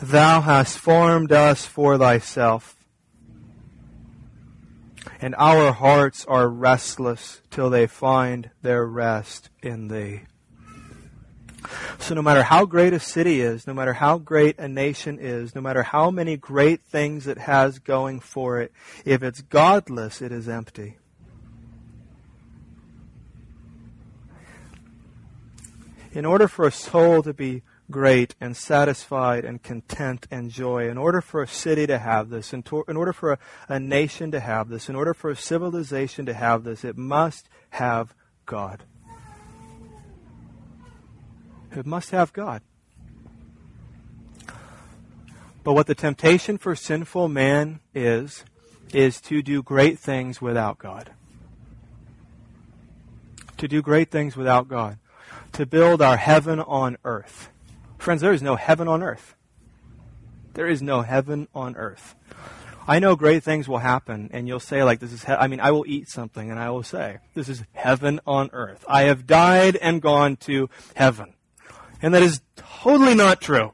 Thou hast formed us for thyself, and our hearts are restless till they find their rest in thee. So no matter how great a city is, no matter how great a nation is, no matter how many great things it has going for it, if it's godless, it is empty. In order for a soul to be great and satisfied and content and joy. In order for a city to have this, in, to, in order for a, a nation to have this, in order for a civilization to have this, it must have God. It must have God. But what the temptation for sinful man is, is to do great things without God. To do great things without God. To build our heaven on earth. Friends, there is no heaven on earth. There is no heaven on earth. I know great things will happen, and you'll say, like, this is, he- I mean, I will eat something, and I will say, this is heaven on earth. I have died and gone to heaven. And that is totally not true.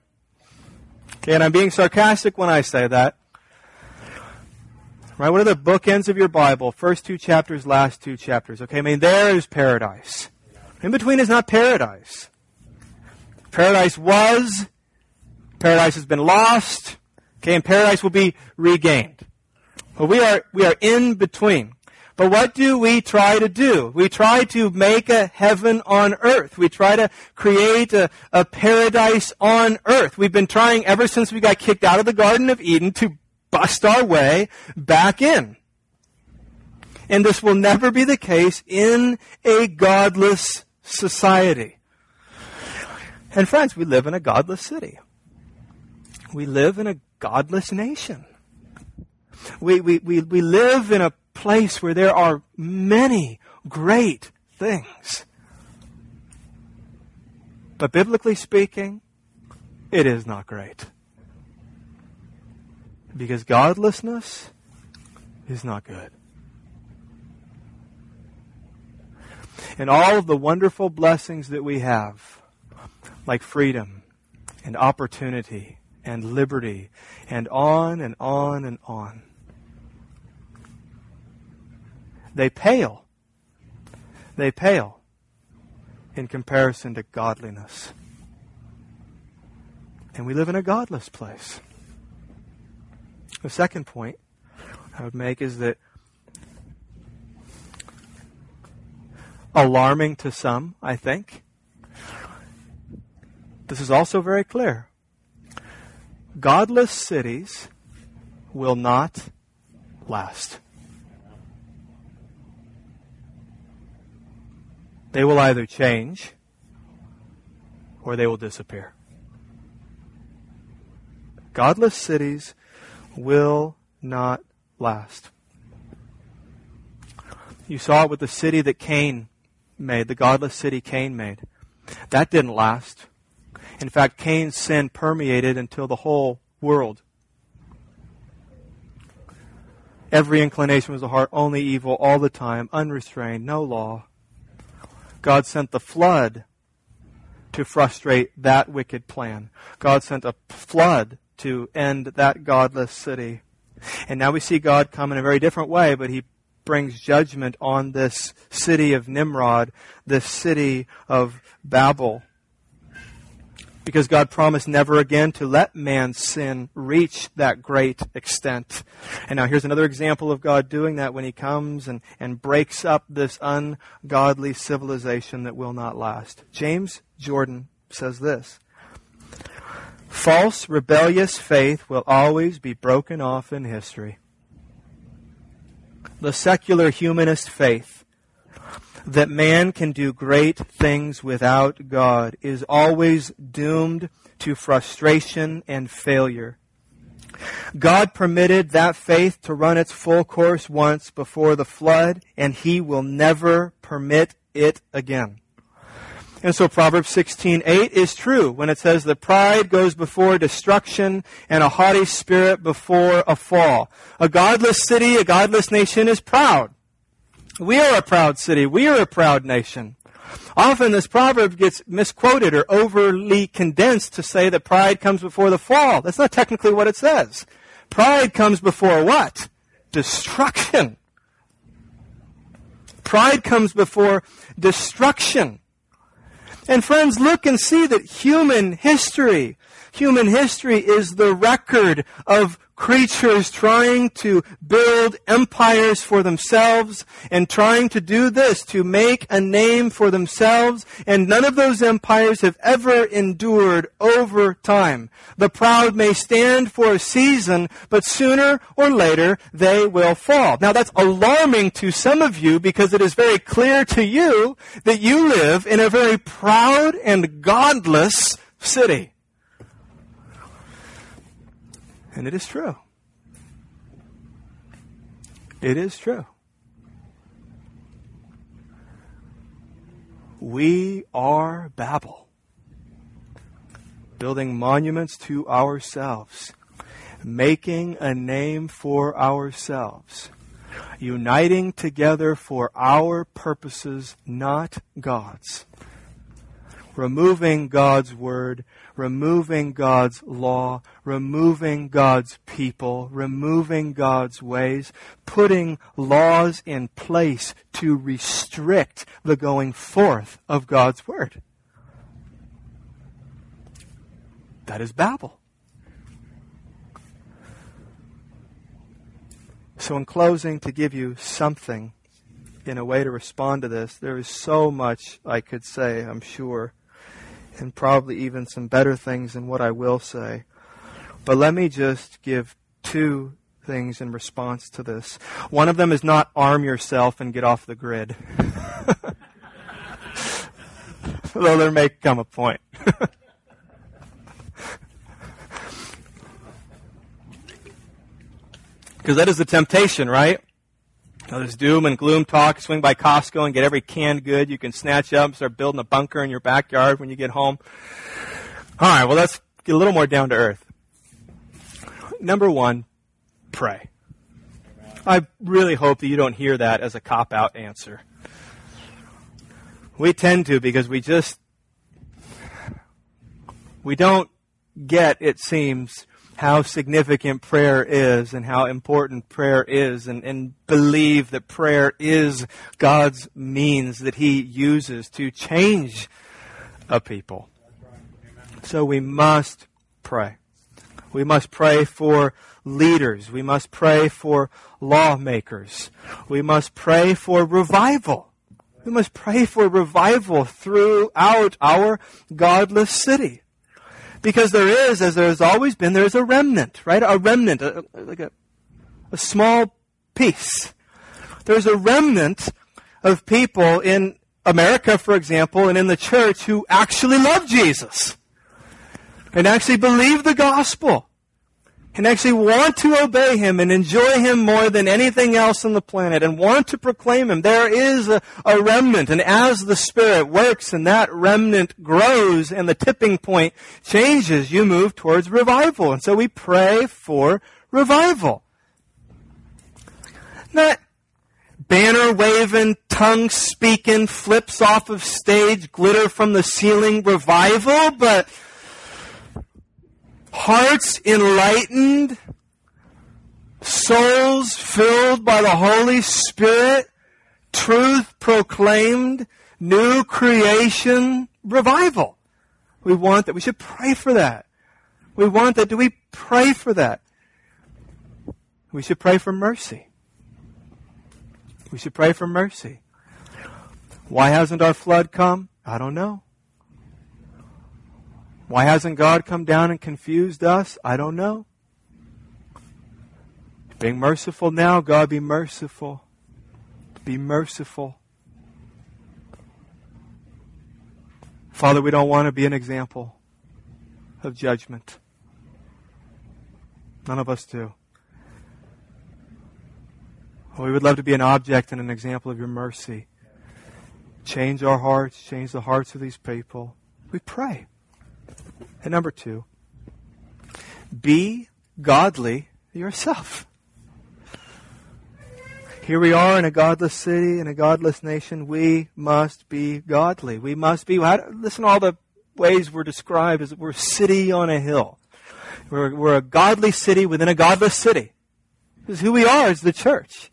Okay, and I'm being sarcastic when I say that. Right? What are the bookends of your Bible? First two chapters, last two chapters. Okay, I mean, there is paradise. In between is not paradise. Paradise was, paradise has been lost, okay, and paradise will be regained. But we are, we are in between. But what do we try to do? We try to make a heaven on earth. We try to create a, a paradise on earth. We've been trying ever since we got kicked out of the Garden of Eden to bust our way back in. And this will never be the case in a godless society. And friends, we live in a godless city. We live in a godless nation. We, we, we, we live in a place where there are many great things. But biblically speaking, it is not great. Because godlessness is not good. And all of the wonderful blessings that we have, like freedom and opportunity and liberty and on and on and on, they pale. They pale in comparison to godliness. And we live in a godless place. The second point I would make is that alarming to some, I think. This is also very clear. Godless cities will not last. They will either change or they will disappear. Godless cities will not last. You saw it with the city that Cain made, the godless city Cain made. That didn't last. In fact, Cain's sin permeated until the whole world. Every inclination was the heart, only evil all the time, unrestrained, no law. God sent the flood to frustrate that wicked plan. God sent a flood to end that godless city. And now we see God come in a very different way, but he brings judgment on this city of Nimrod, this city of Babel because God promised never again to let man's sin reach that great extent. And now here's another example of God doing that when he comes and, and breaks up this ungodly civilization that will not last. James Jordan says this. False, rebellious faith will always be broken off in history. The secular humanist faith that man can do great things without God is always doomed to frustration and failure. God permitted that faith to run its full course once before the flood, and he will never permit it again. And so Proverbs 16:8 is true when it says that pride goes before destruction and a haughty spirit before a fall. A godless city, a godless nation is proud. We are a proud city. We are a proud nation. Often this proverb gets misquoted or overly condensed to say that pride comes before the fall. That's not technically what it says. Pride comes before what? Destruction. Pride comes before destruction. And friends, look and see that human history, human history is the record of creatures trying to build empires for themselves and trying to do this to make a name for themselves, and none of those empires have ever endured over time. The proud may stand for a season, but sooner or later they will fall. Now that's alarming to some of you because it is very clear to you that you live in a very proud and godless city. And it is true. It is true. We are Babel, building monuments to ourselves, making a name for ourselves, uniting together for our purposes, not God's, removing God's word removing God's law, removing God's people, removing God's ways, putting laws in place to restrict the going forth of God's word. That is Babel. So, in closing, to give you something in a way to respond to this, there is so much I could say, I'm sure and probably even some better things than what I will say. But let me just give two things in response to this. One of them is not arm yourself and get off the grid. Though there may come a point. Because that is the temptation, right? Now, there's doom and gloom talk. Swing by Costco and get every canned good you can snatch up. Start building a bunker in your backyard when you get home. All right, well, let's get a little more down to earth. Number one, pray. I really hope that you don't hear that as a cop out answer. We tend to because we just, we don't get, it seems, how significant prayer is and how important prayer is and, and believe that prayer is God's means that He uses to change a people. So we must pray. We must pray for leaders. We must pray for lawmakers. We must pray for revival. We must pray for revival throughout our godless city. Because there is, as there has always been, there is a remnant, right? A remnant, a, like a, a small piece. There's a remnant of people in America, for example, and in the church who actually love Jesus and actually believe the gospel and actually want to obey him and enjoy him more than anything else on the planet and want to proclaim him. There is a, a, remnant, and as the Spirit works and that remnant grows and the tipping point changes, you move towards revival. And so we pray for revival. Not banner waving, tongue speaking, flips off of stage, glitter from the ceiling revival, but hearts enlightened, souls filled by the Holy Spirit, truth proclaimed, new creation, revival. We want that. We should pray for that. We want that. Do we pray for that? We should pray for mercy. We should pray for mercy. Why hasn't our flood come? I don't know. Why hasn't God come down and confused us? I don't know. Being merciful now, God be merciful. Be merciful. Father, we don't want to be an example of judgment. None of us do. We would love to be an object and an example of your mercy. Change our hearts, change the hearts of these people. We pray. And number two, be godly yourself. Here we are in a godless city, in a godless nation. We must be godly. We must be. Listen to all the ways we're described as we're a city on a hill. We're, we're a godly city within a godless city. This is who we are as the church.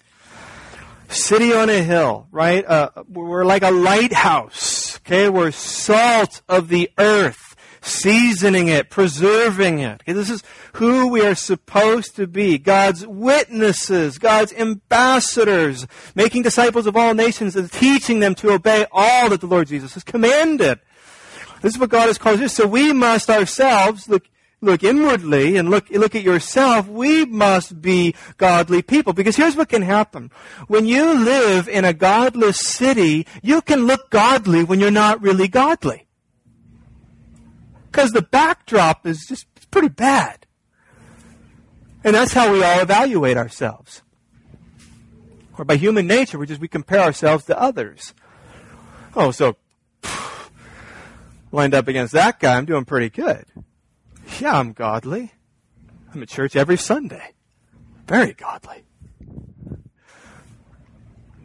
City on a hill, right? Uh, we're like a lighthouse. Okay, we're salt of the earth seasoning it, preserving it. Okay, this is who we are supposed to be. God's witnesses, God's ambassadors, making disciples of all nations and teaching them to obey all that the Lord Jesus has commanded. This is what God has called us. So we must ourselves look, look inwardly and look, look at yourself. We must be godly people. Because here's what can happen. When you live in a godless city, you can look godly when you're not really godly because the backdrop is just pretty bad. And that's how we all evaluate ourselves. Or by human nature, we just we compare ourselves to others. Oh, so lined up against that guy, I'm doing pretty good. Yeah, I'm godly. I'm at church every Sunday. Very godly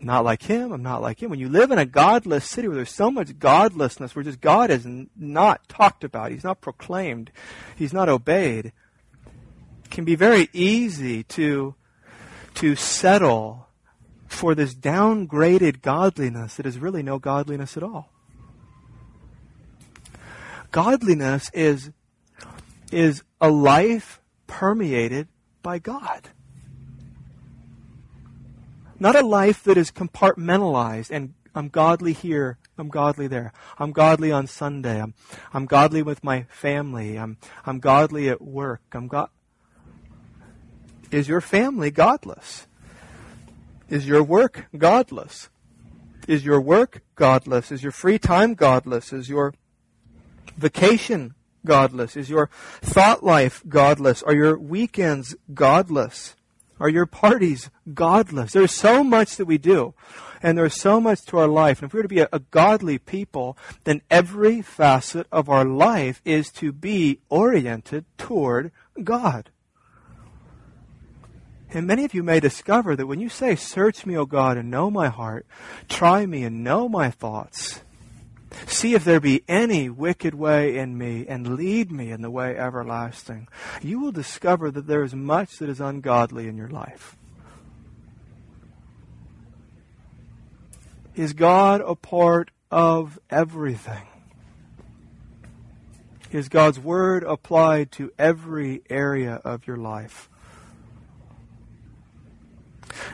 not like him. I'm not like him. When you live in a godless city where there's so much godlessness, where just God is not talked about, He's not proclaimed, He's not obeyed, it can be very easy to, to settle for this downgraded godliness that is really no godliness at all. Godliness is, is a life permeated by God. Not a life that is compartmentalized and I'm godly here, I'm godly there. I'm godly on Sunday. I'm, I'm godly with my family. I'm, I'm godly at work. I'm God. Is your family godless? Is your work godless? Is your work godless? Is your free time godless? Is your vacation godless? Is your thought life godless? Are your weekends godless? Are your parties godless? There's so much that we do, and there's so much to our life. And if we're to be a, a godly people, then every facet of our life is to be oriented toward God. And many of you may discover that when you say, Search me, O God, and know my heart, try me and know my thoughts, See if there be any wicked way in me, and lead me in the way everlasting. You will discover that there is much that is ungodly in your life. Is God a part of everything? Is God's Word applied to every area of your life?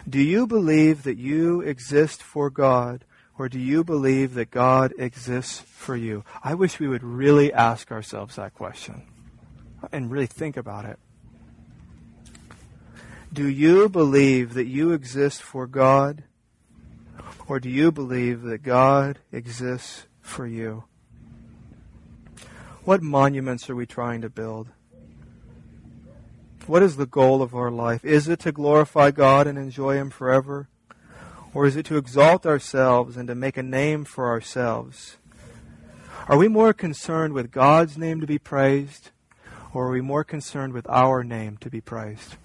Do you believe that you exist for God or do you believe that God exists for you? I wish we would really ask ourselves that question and really think about it. Do you believe that you exist for God? Or do you believe that God exists for you? What monuments are we trying to build? What is the goal of our life? Is it to glorify God and enjoy Him forever? Or is it to exalt ourselves and to make a name for ourselves? Are we more concerned with God's name to be praised, or are we more concerned with our name to be praised?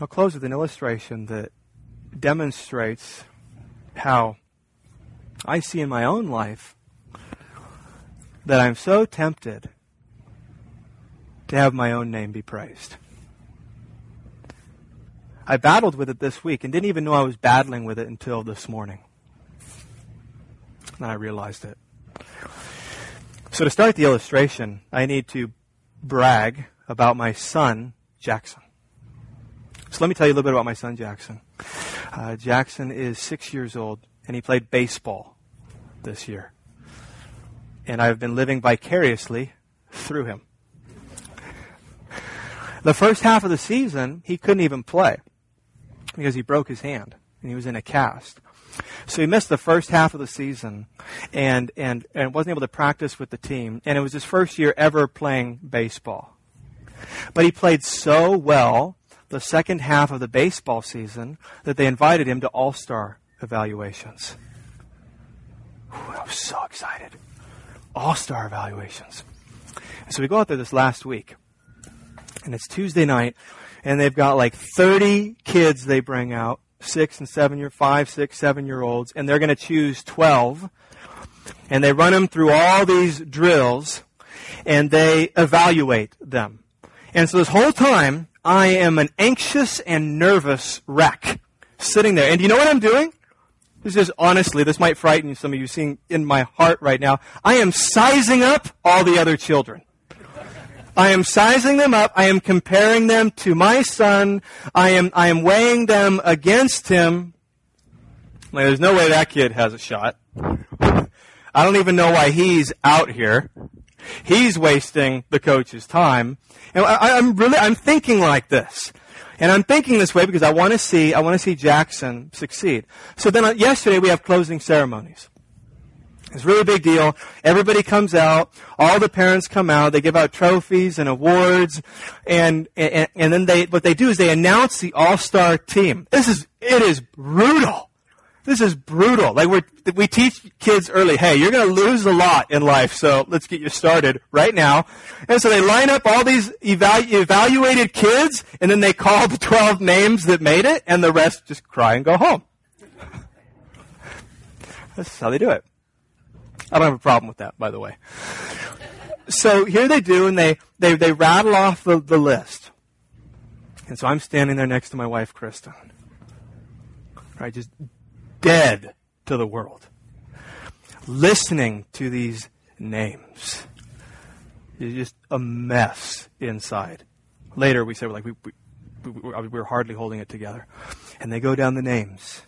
I'll close with an illustration that demonstrates how I see in my own life that I'm so tempted to have my own name be praised. I battled with it this week and didn't even know I was battling with it until this morning. And I realized it. So to start the illustration, I need to brag about my son, Jackson. So let me tell you a little bit about my son, Jackson. Uh, Jackson is six years old, and he played baseball this year. And I've been living vicariously through him. The first half of the season, he couldn't even play because he broke his hand and he was in a cast. So he missed the first half of the season and, and, and wasn't able to practice with the team. And it was his first year ever playing baseball. But he played so well the second half of the baseball season that they invited him to all star evaluations. Whew, I was so excited. All star evaluations. So we go out there this last week and it's Tuesday night, and they've got like 30 kids they bring out, six and seven year, five, six, seven year olds, and they're going to choose 12, and they run them through all these drills, and they evaluate them. And so this whole time, I am an anxious and nervous wreck sitting there. And do you know what I'm doing? This is honestly, this might frighten some of you seeing in my heart right now. I am sizing up all the other children. I am sizing them up. I am comparing them to my son. I am, I am weighing them against him. Like, there's no way that kid has a shot. I don't even know why he's out here. He's wasting the coach's time. And I, I'm really, I'm thinking like this. And I'm thinking this way because I want to see, I want to see Jackson succeed. So then uh, yesterday we have closing ceremonies. It's a really big deal. Everybody comes out. All the parents come out. They give out trophies and awards. And, and, and then they, what they do is they announce the all-star team. This is, it is brutal. This is brutal. Like we we teach kids early, hey, you're going to lose a lot in life, so let's get you started right now. And so they line up all these evalu- evaluated kids, and then they call the 12 names that made it, and the rest just cry and go home. That's how they do it. I don't have a problem with that, by the way. So here they do, and they, they, they rattle off the, the list. And so I'm standing there next to my wife, Kristen. Right, just dead to the world. Listening to these names. It's just a mess inside. Later we say, like, we, we, we, we were hardly holding it together. And they go down the names.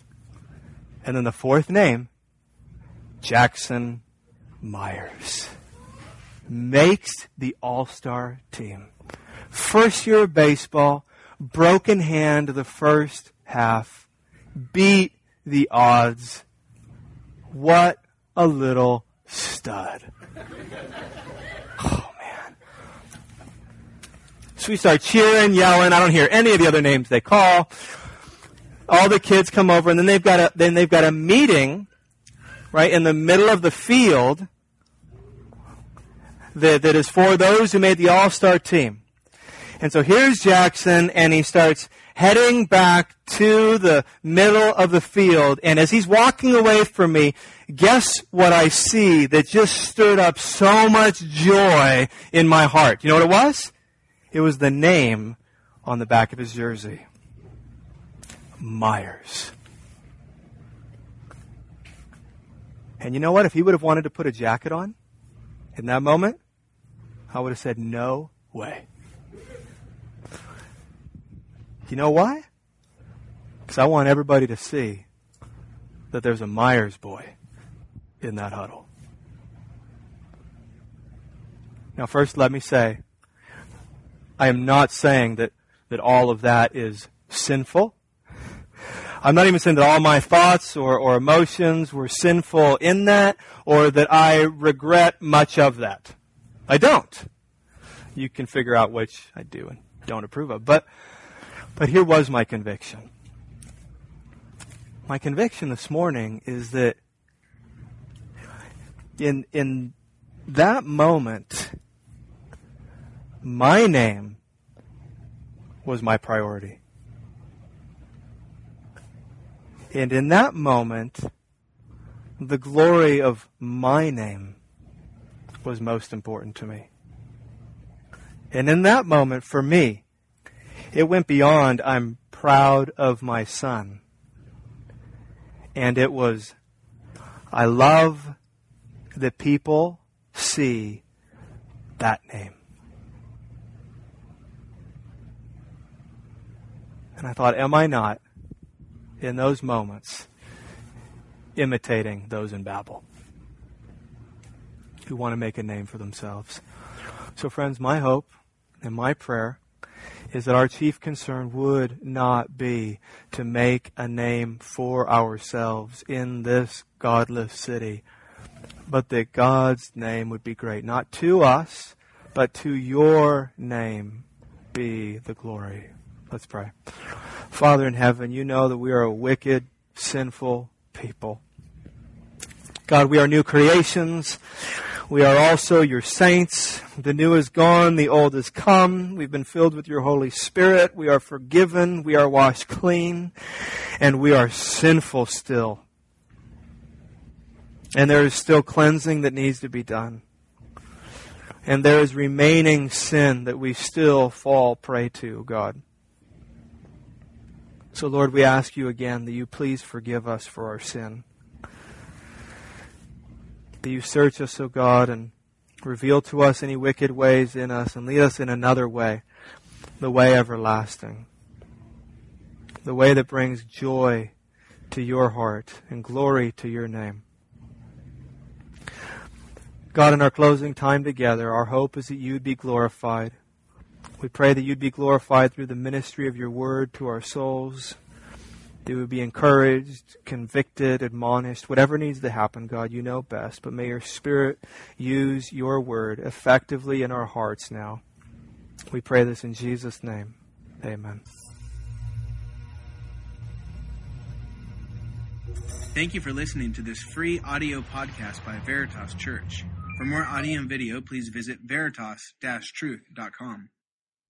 And then the fourth name, Jackson Myers makes the All Star team. First year of baseball, broken hand the first half, beat the odds. What a little stud. Oh, man. So we start cheering, yelling. I don't hear any of the other names they call. All the kids come over, and then they've got a, then they've got a meeting right in the middle of the field that, that is for those who made the All Star team. And so here's Jackson, and he starts heading back to the middle of the field. And as he's walking away from me, guess what I see that just stirred up so much joy in my heart? You know what it was? It was the name on the back of his jersey Myers. And you know what? If he would have wanted to put a jacket on in that moment, I would have said, no way. You know why? Because I want everybody to see that there's a Myers boy in that huddle. Now, first, let me say, I am not saying that that all of that is sinful. I'm not even saying that all my thoughts or, or emotions were sinful in that or that I regret much of that. I don't. You can figure out which I do and don't approve of. But, but here was my conviction. My conviction this morning is that in, in that moment, my name was my priority. And in that moment, the glory of my name was most important to me. And in that moment, for me, it went beyond, I'm proud of my son. And it was, I love that people see that name. And I thought, am I not, in those moments, imitating those in Babel who want to make a name for themselves? So, friends, my hope and my prayer is that our chief concern would not be to make a name for ourselves in this godless city, but that God's name would be great, not to us, but to your name be the glory. Let's pray. Father in heaven, you know that we are a wicked, sinful people. God, we are new creations. We are also your saints. The new is gone, the old is come. We've been filled with your Holy Spirit. We are forgiven. We are washed clean. And we are sinful still. And there is still cleansing that needs to be done. And there is remaining sin that we still fall prey to, God. So, Lord, we ask you again that you please forgive us for our sin. That you search us, O God, and reveal to us any wicked ways in us and lead us in another way, the way everlasting, the way that brings joy to your heart and glory to your name. God, in our closing time together, our hope is that you'd be glorified. We pray that you'd be glorified through the ministry of your word to our souls. We would be encouraged, convicted, admonished, whatever needs to happen, God, you know best. But may your Spirit use your word effectively in our hearts now. We pray this in Jesus' name. Amen. Thank you for listening to this free audio podcast by Veritas Church. For more audio and video, please visit veritas-truth.com.